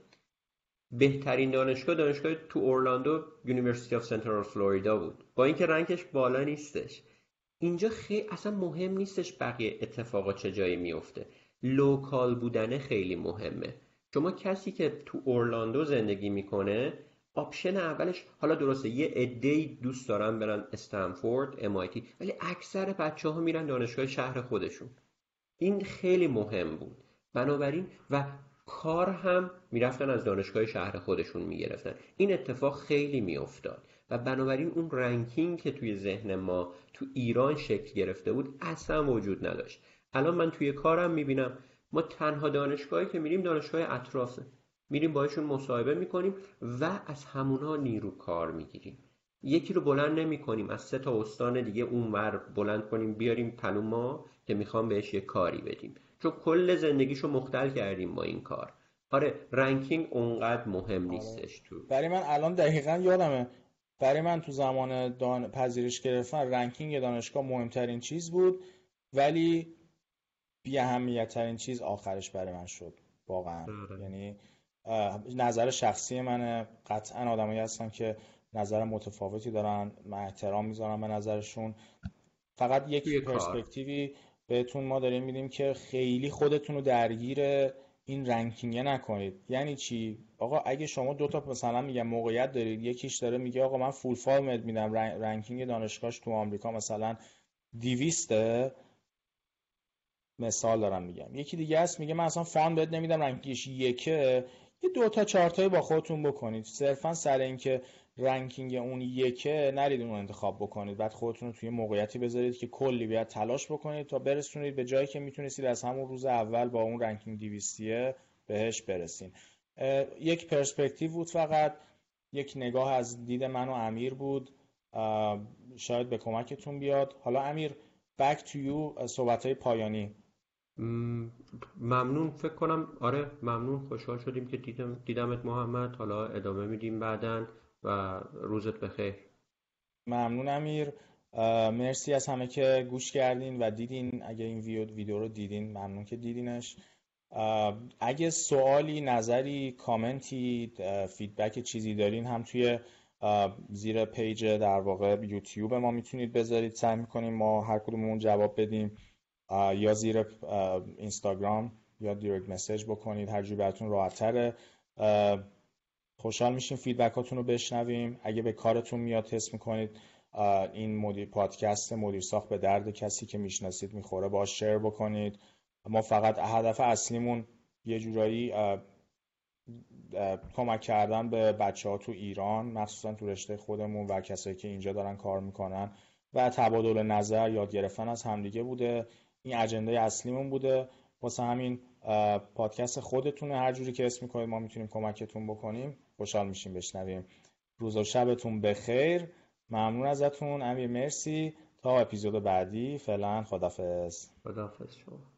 بهترین دانشگاه دانشگاه تو اورلاندو University of Central Florida بود. با اینکه rank ش بالا نیستش. اینجا خیلی اصلا مهم نیستش بقیه اتفاقا چه جایی میفته local بودن خیلی مهمه. شما کسی که تو اورلاندو زندگی می‌کنه option اولش حالا درسته یه عده دوست دارن برن استنفورد MIT ولی اکثر بچه ها میرن دانشگاه شهر خودشون. این خیلی مهم بود. بنابراین و کار هم می‌رفتن از دانشگاه شهر خودشون می‌گرفتن. این اتفاق خیلی میافتاد و بنابراین اون رنکینگ که توی ذهن ما تو ایران شکل گرفته بود اصلا وجود نداشت. الان من توی کارم می‌بینم ما تنها دانشگاهی که میریم دانشگاه اطرافه میریم باشون مصاحبه می‌کنیم و از همونها نیرو کار می‌گیریم. یکی رو بلند نمی کنیم. از سه تا استان دیگه اونور بلند کنیم بیاریم پلو ما که می‌خوام بهش یه کاری بدیم. چون کل زندگیشو مختل کردیم با این کار. آره ranking اونقدر مهم آره. نیستش تو. برای من الان دقیقا یادمه. برای من تو زمان دان... پذیرش گرفتن ranking دانشگاه مهمترین چیز بود ولی بی اهمیت چیز آخرش برای من شد. واقعا. آره. یعنی نظر شخصی منه. قطعا آدمایی هستن که نظر متفاوتی دارن من احترام می‌ذارم به نظرشون. فقط یک پرسپکتیوی بهتون ما داریم میدیم که خیلی خودتون رو درگیر این ranking نکنید. یعنی چی؟ آقا اگه شما دو تا مثلا میگم موقعیت دارید یکیش داره میگه آقا من full fund ت میدم ranking دانشگاهش تو آمریکا مثلا 200 مثال دارم میگم. یکی دیگه است میگه من اصلا fund بهت نمیدم ranking ش یکه. یه دو تا چارتایی با خودتون بکنید. صرفا سر اینکه ranking اون یکه نرید اون انتخاب بکنید. بعد خودتون رو توی موقعیتی بذارید که کلی باید تلاش بکنید تا برسونید به جایی که می‌تونستید از همون روز اول با اون ranking دویستیه بهش برسین. یک پرسپکتیو بود فقط. یک نگاه از دید من و امیر بود. شاید به کمکتون بیاد. حالا امیر back to you صحبت های پایانی. ممنون. فکر کنم آره ممنون. خوشحال شدیم که دیدم دیدمت محمد. حالا ادامه میدیم بعدا. و روزت بخیر. ممنون امیر. مرسی از همه که گوش کردین و دیدین. اگه این ویدیو رو دیدین ممنون که دیدینش. اگه سوالی نظری comment ی feedback چیزی دارین هم توی زیر page در واقع یوتیوب ما می‌تونید بذارید. سعی می‌کنیم ما هر کدوممون جواب بدیم. یا زیر اینستاگرام یا direct message بکنید. هر جوری براتون راحت خوشحال میشیم فیدبکاتون رو بشنویم. اگه به کارتون میاد تست می‌کنید این مدیر پادکست مدیر ساخت به درد کسی که می‌شناسید می‌خوره با شیر بکنید. ما فقط هدف اصلیمون یه جورایی کمک کردن به بچه ها تو ایران مخصوصا تو رشته خودمون و کسایی که اینجا دارن کار می‌کنن و تبادل نظر یاد گرفتن از همدیگه بوده. این اجنده اصلیمون بوده. واسه همین پادکست خودتونه. هر جوری که اسم می‌کنید ما می‌تونیم کمکتون بکنیم. خوشحال میشیم بشنویم. روز و شبتون بخیر. ممنون ازتون. امیر مرسی. تا اپیزود بعدی. فعلا خدافظ خدافظ شما.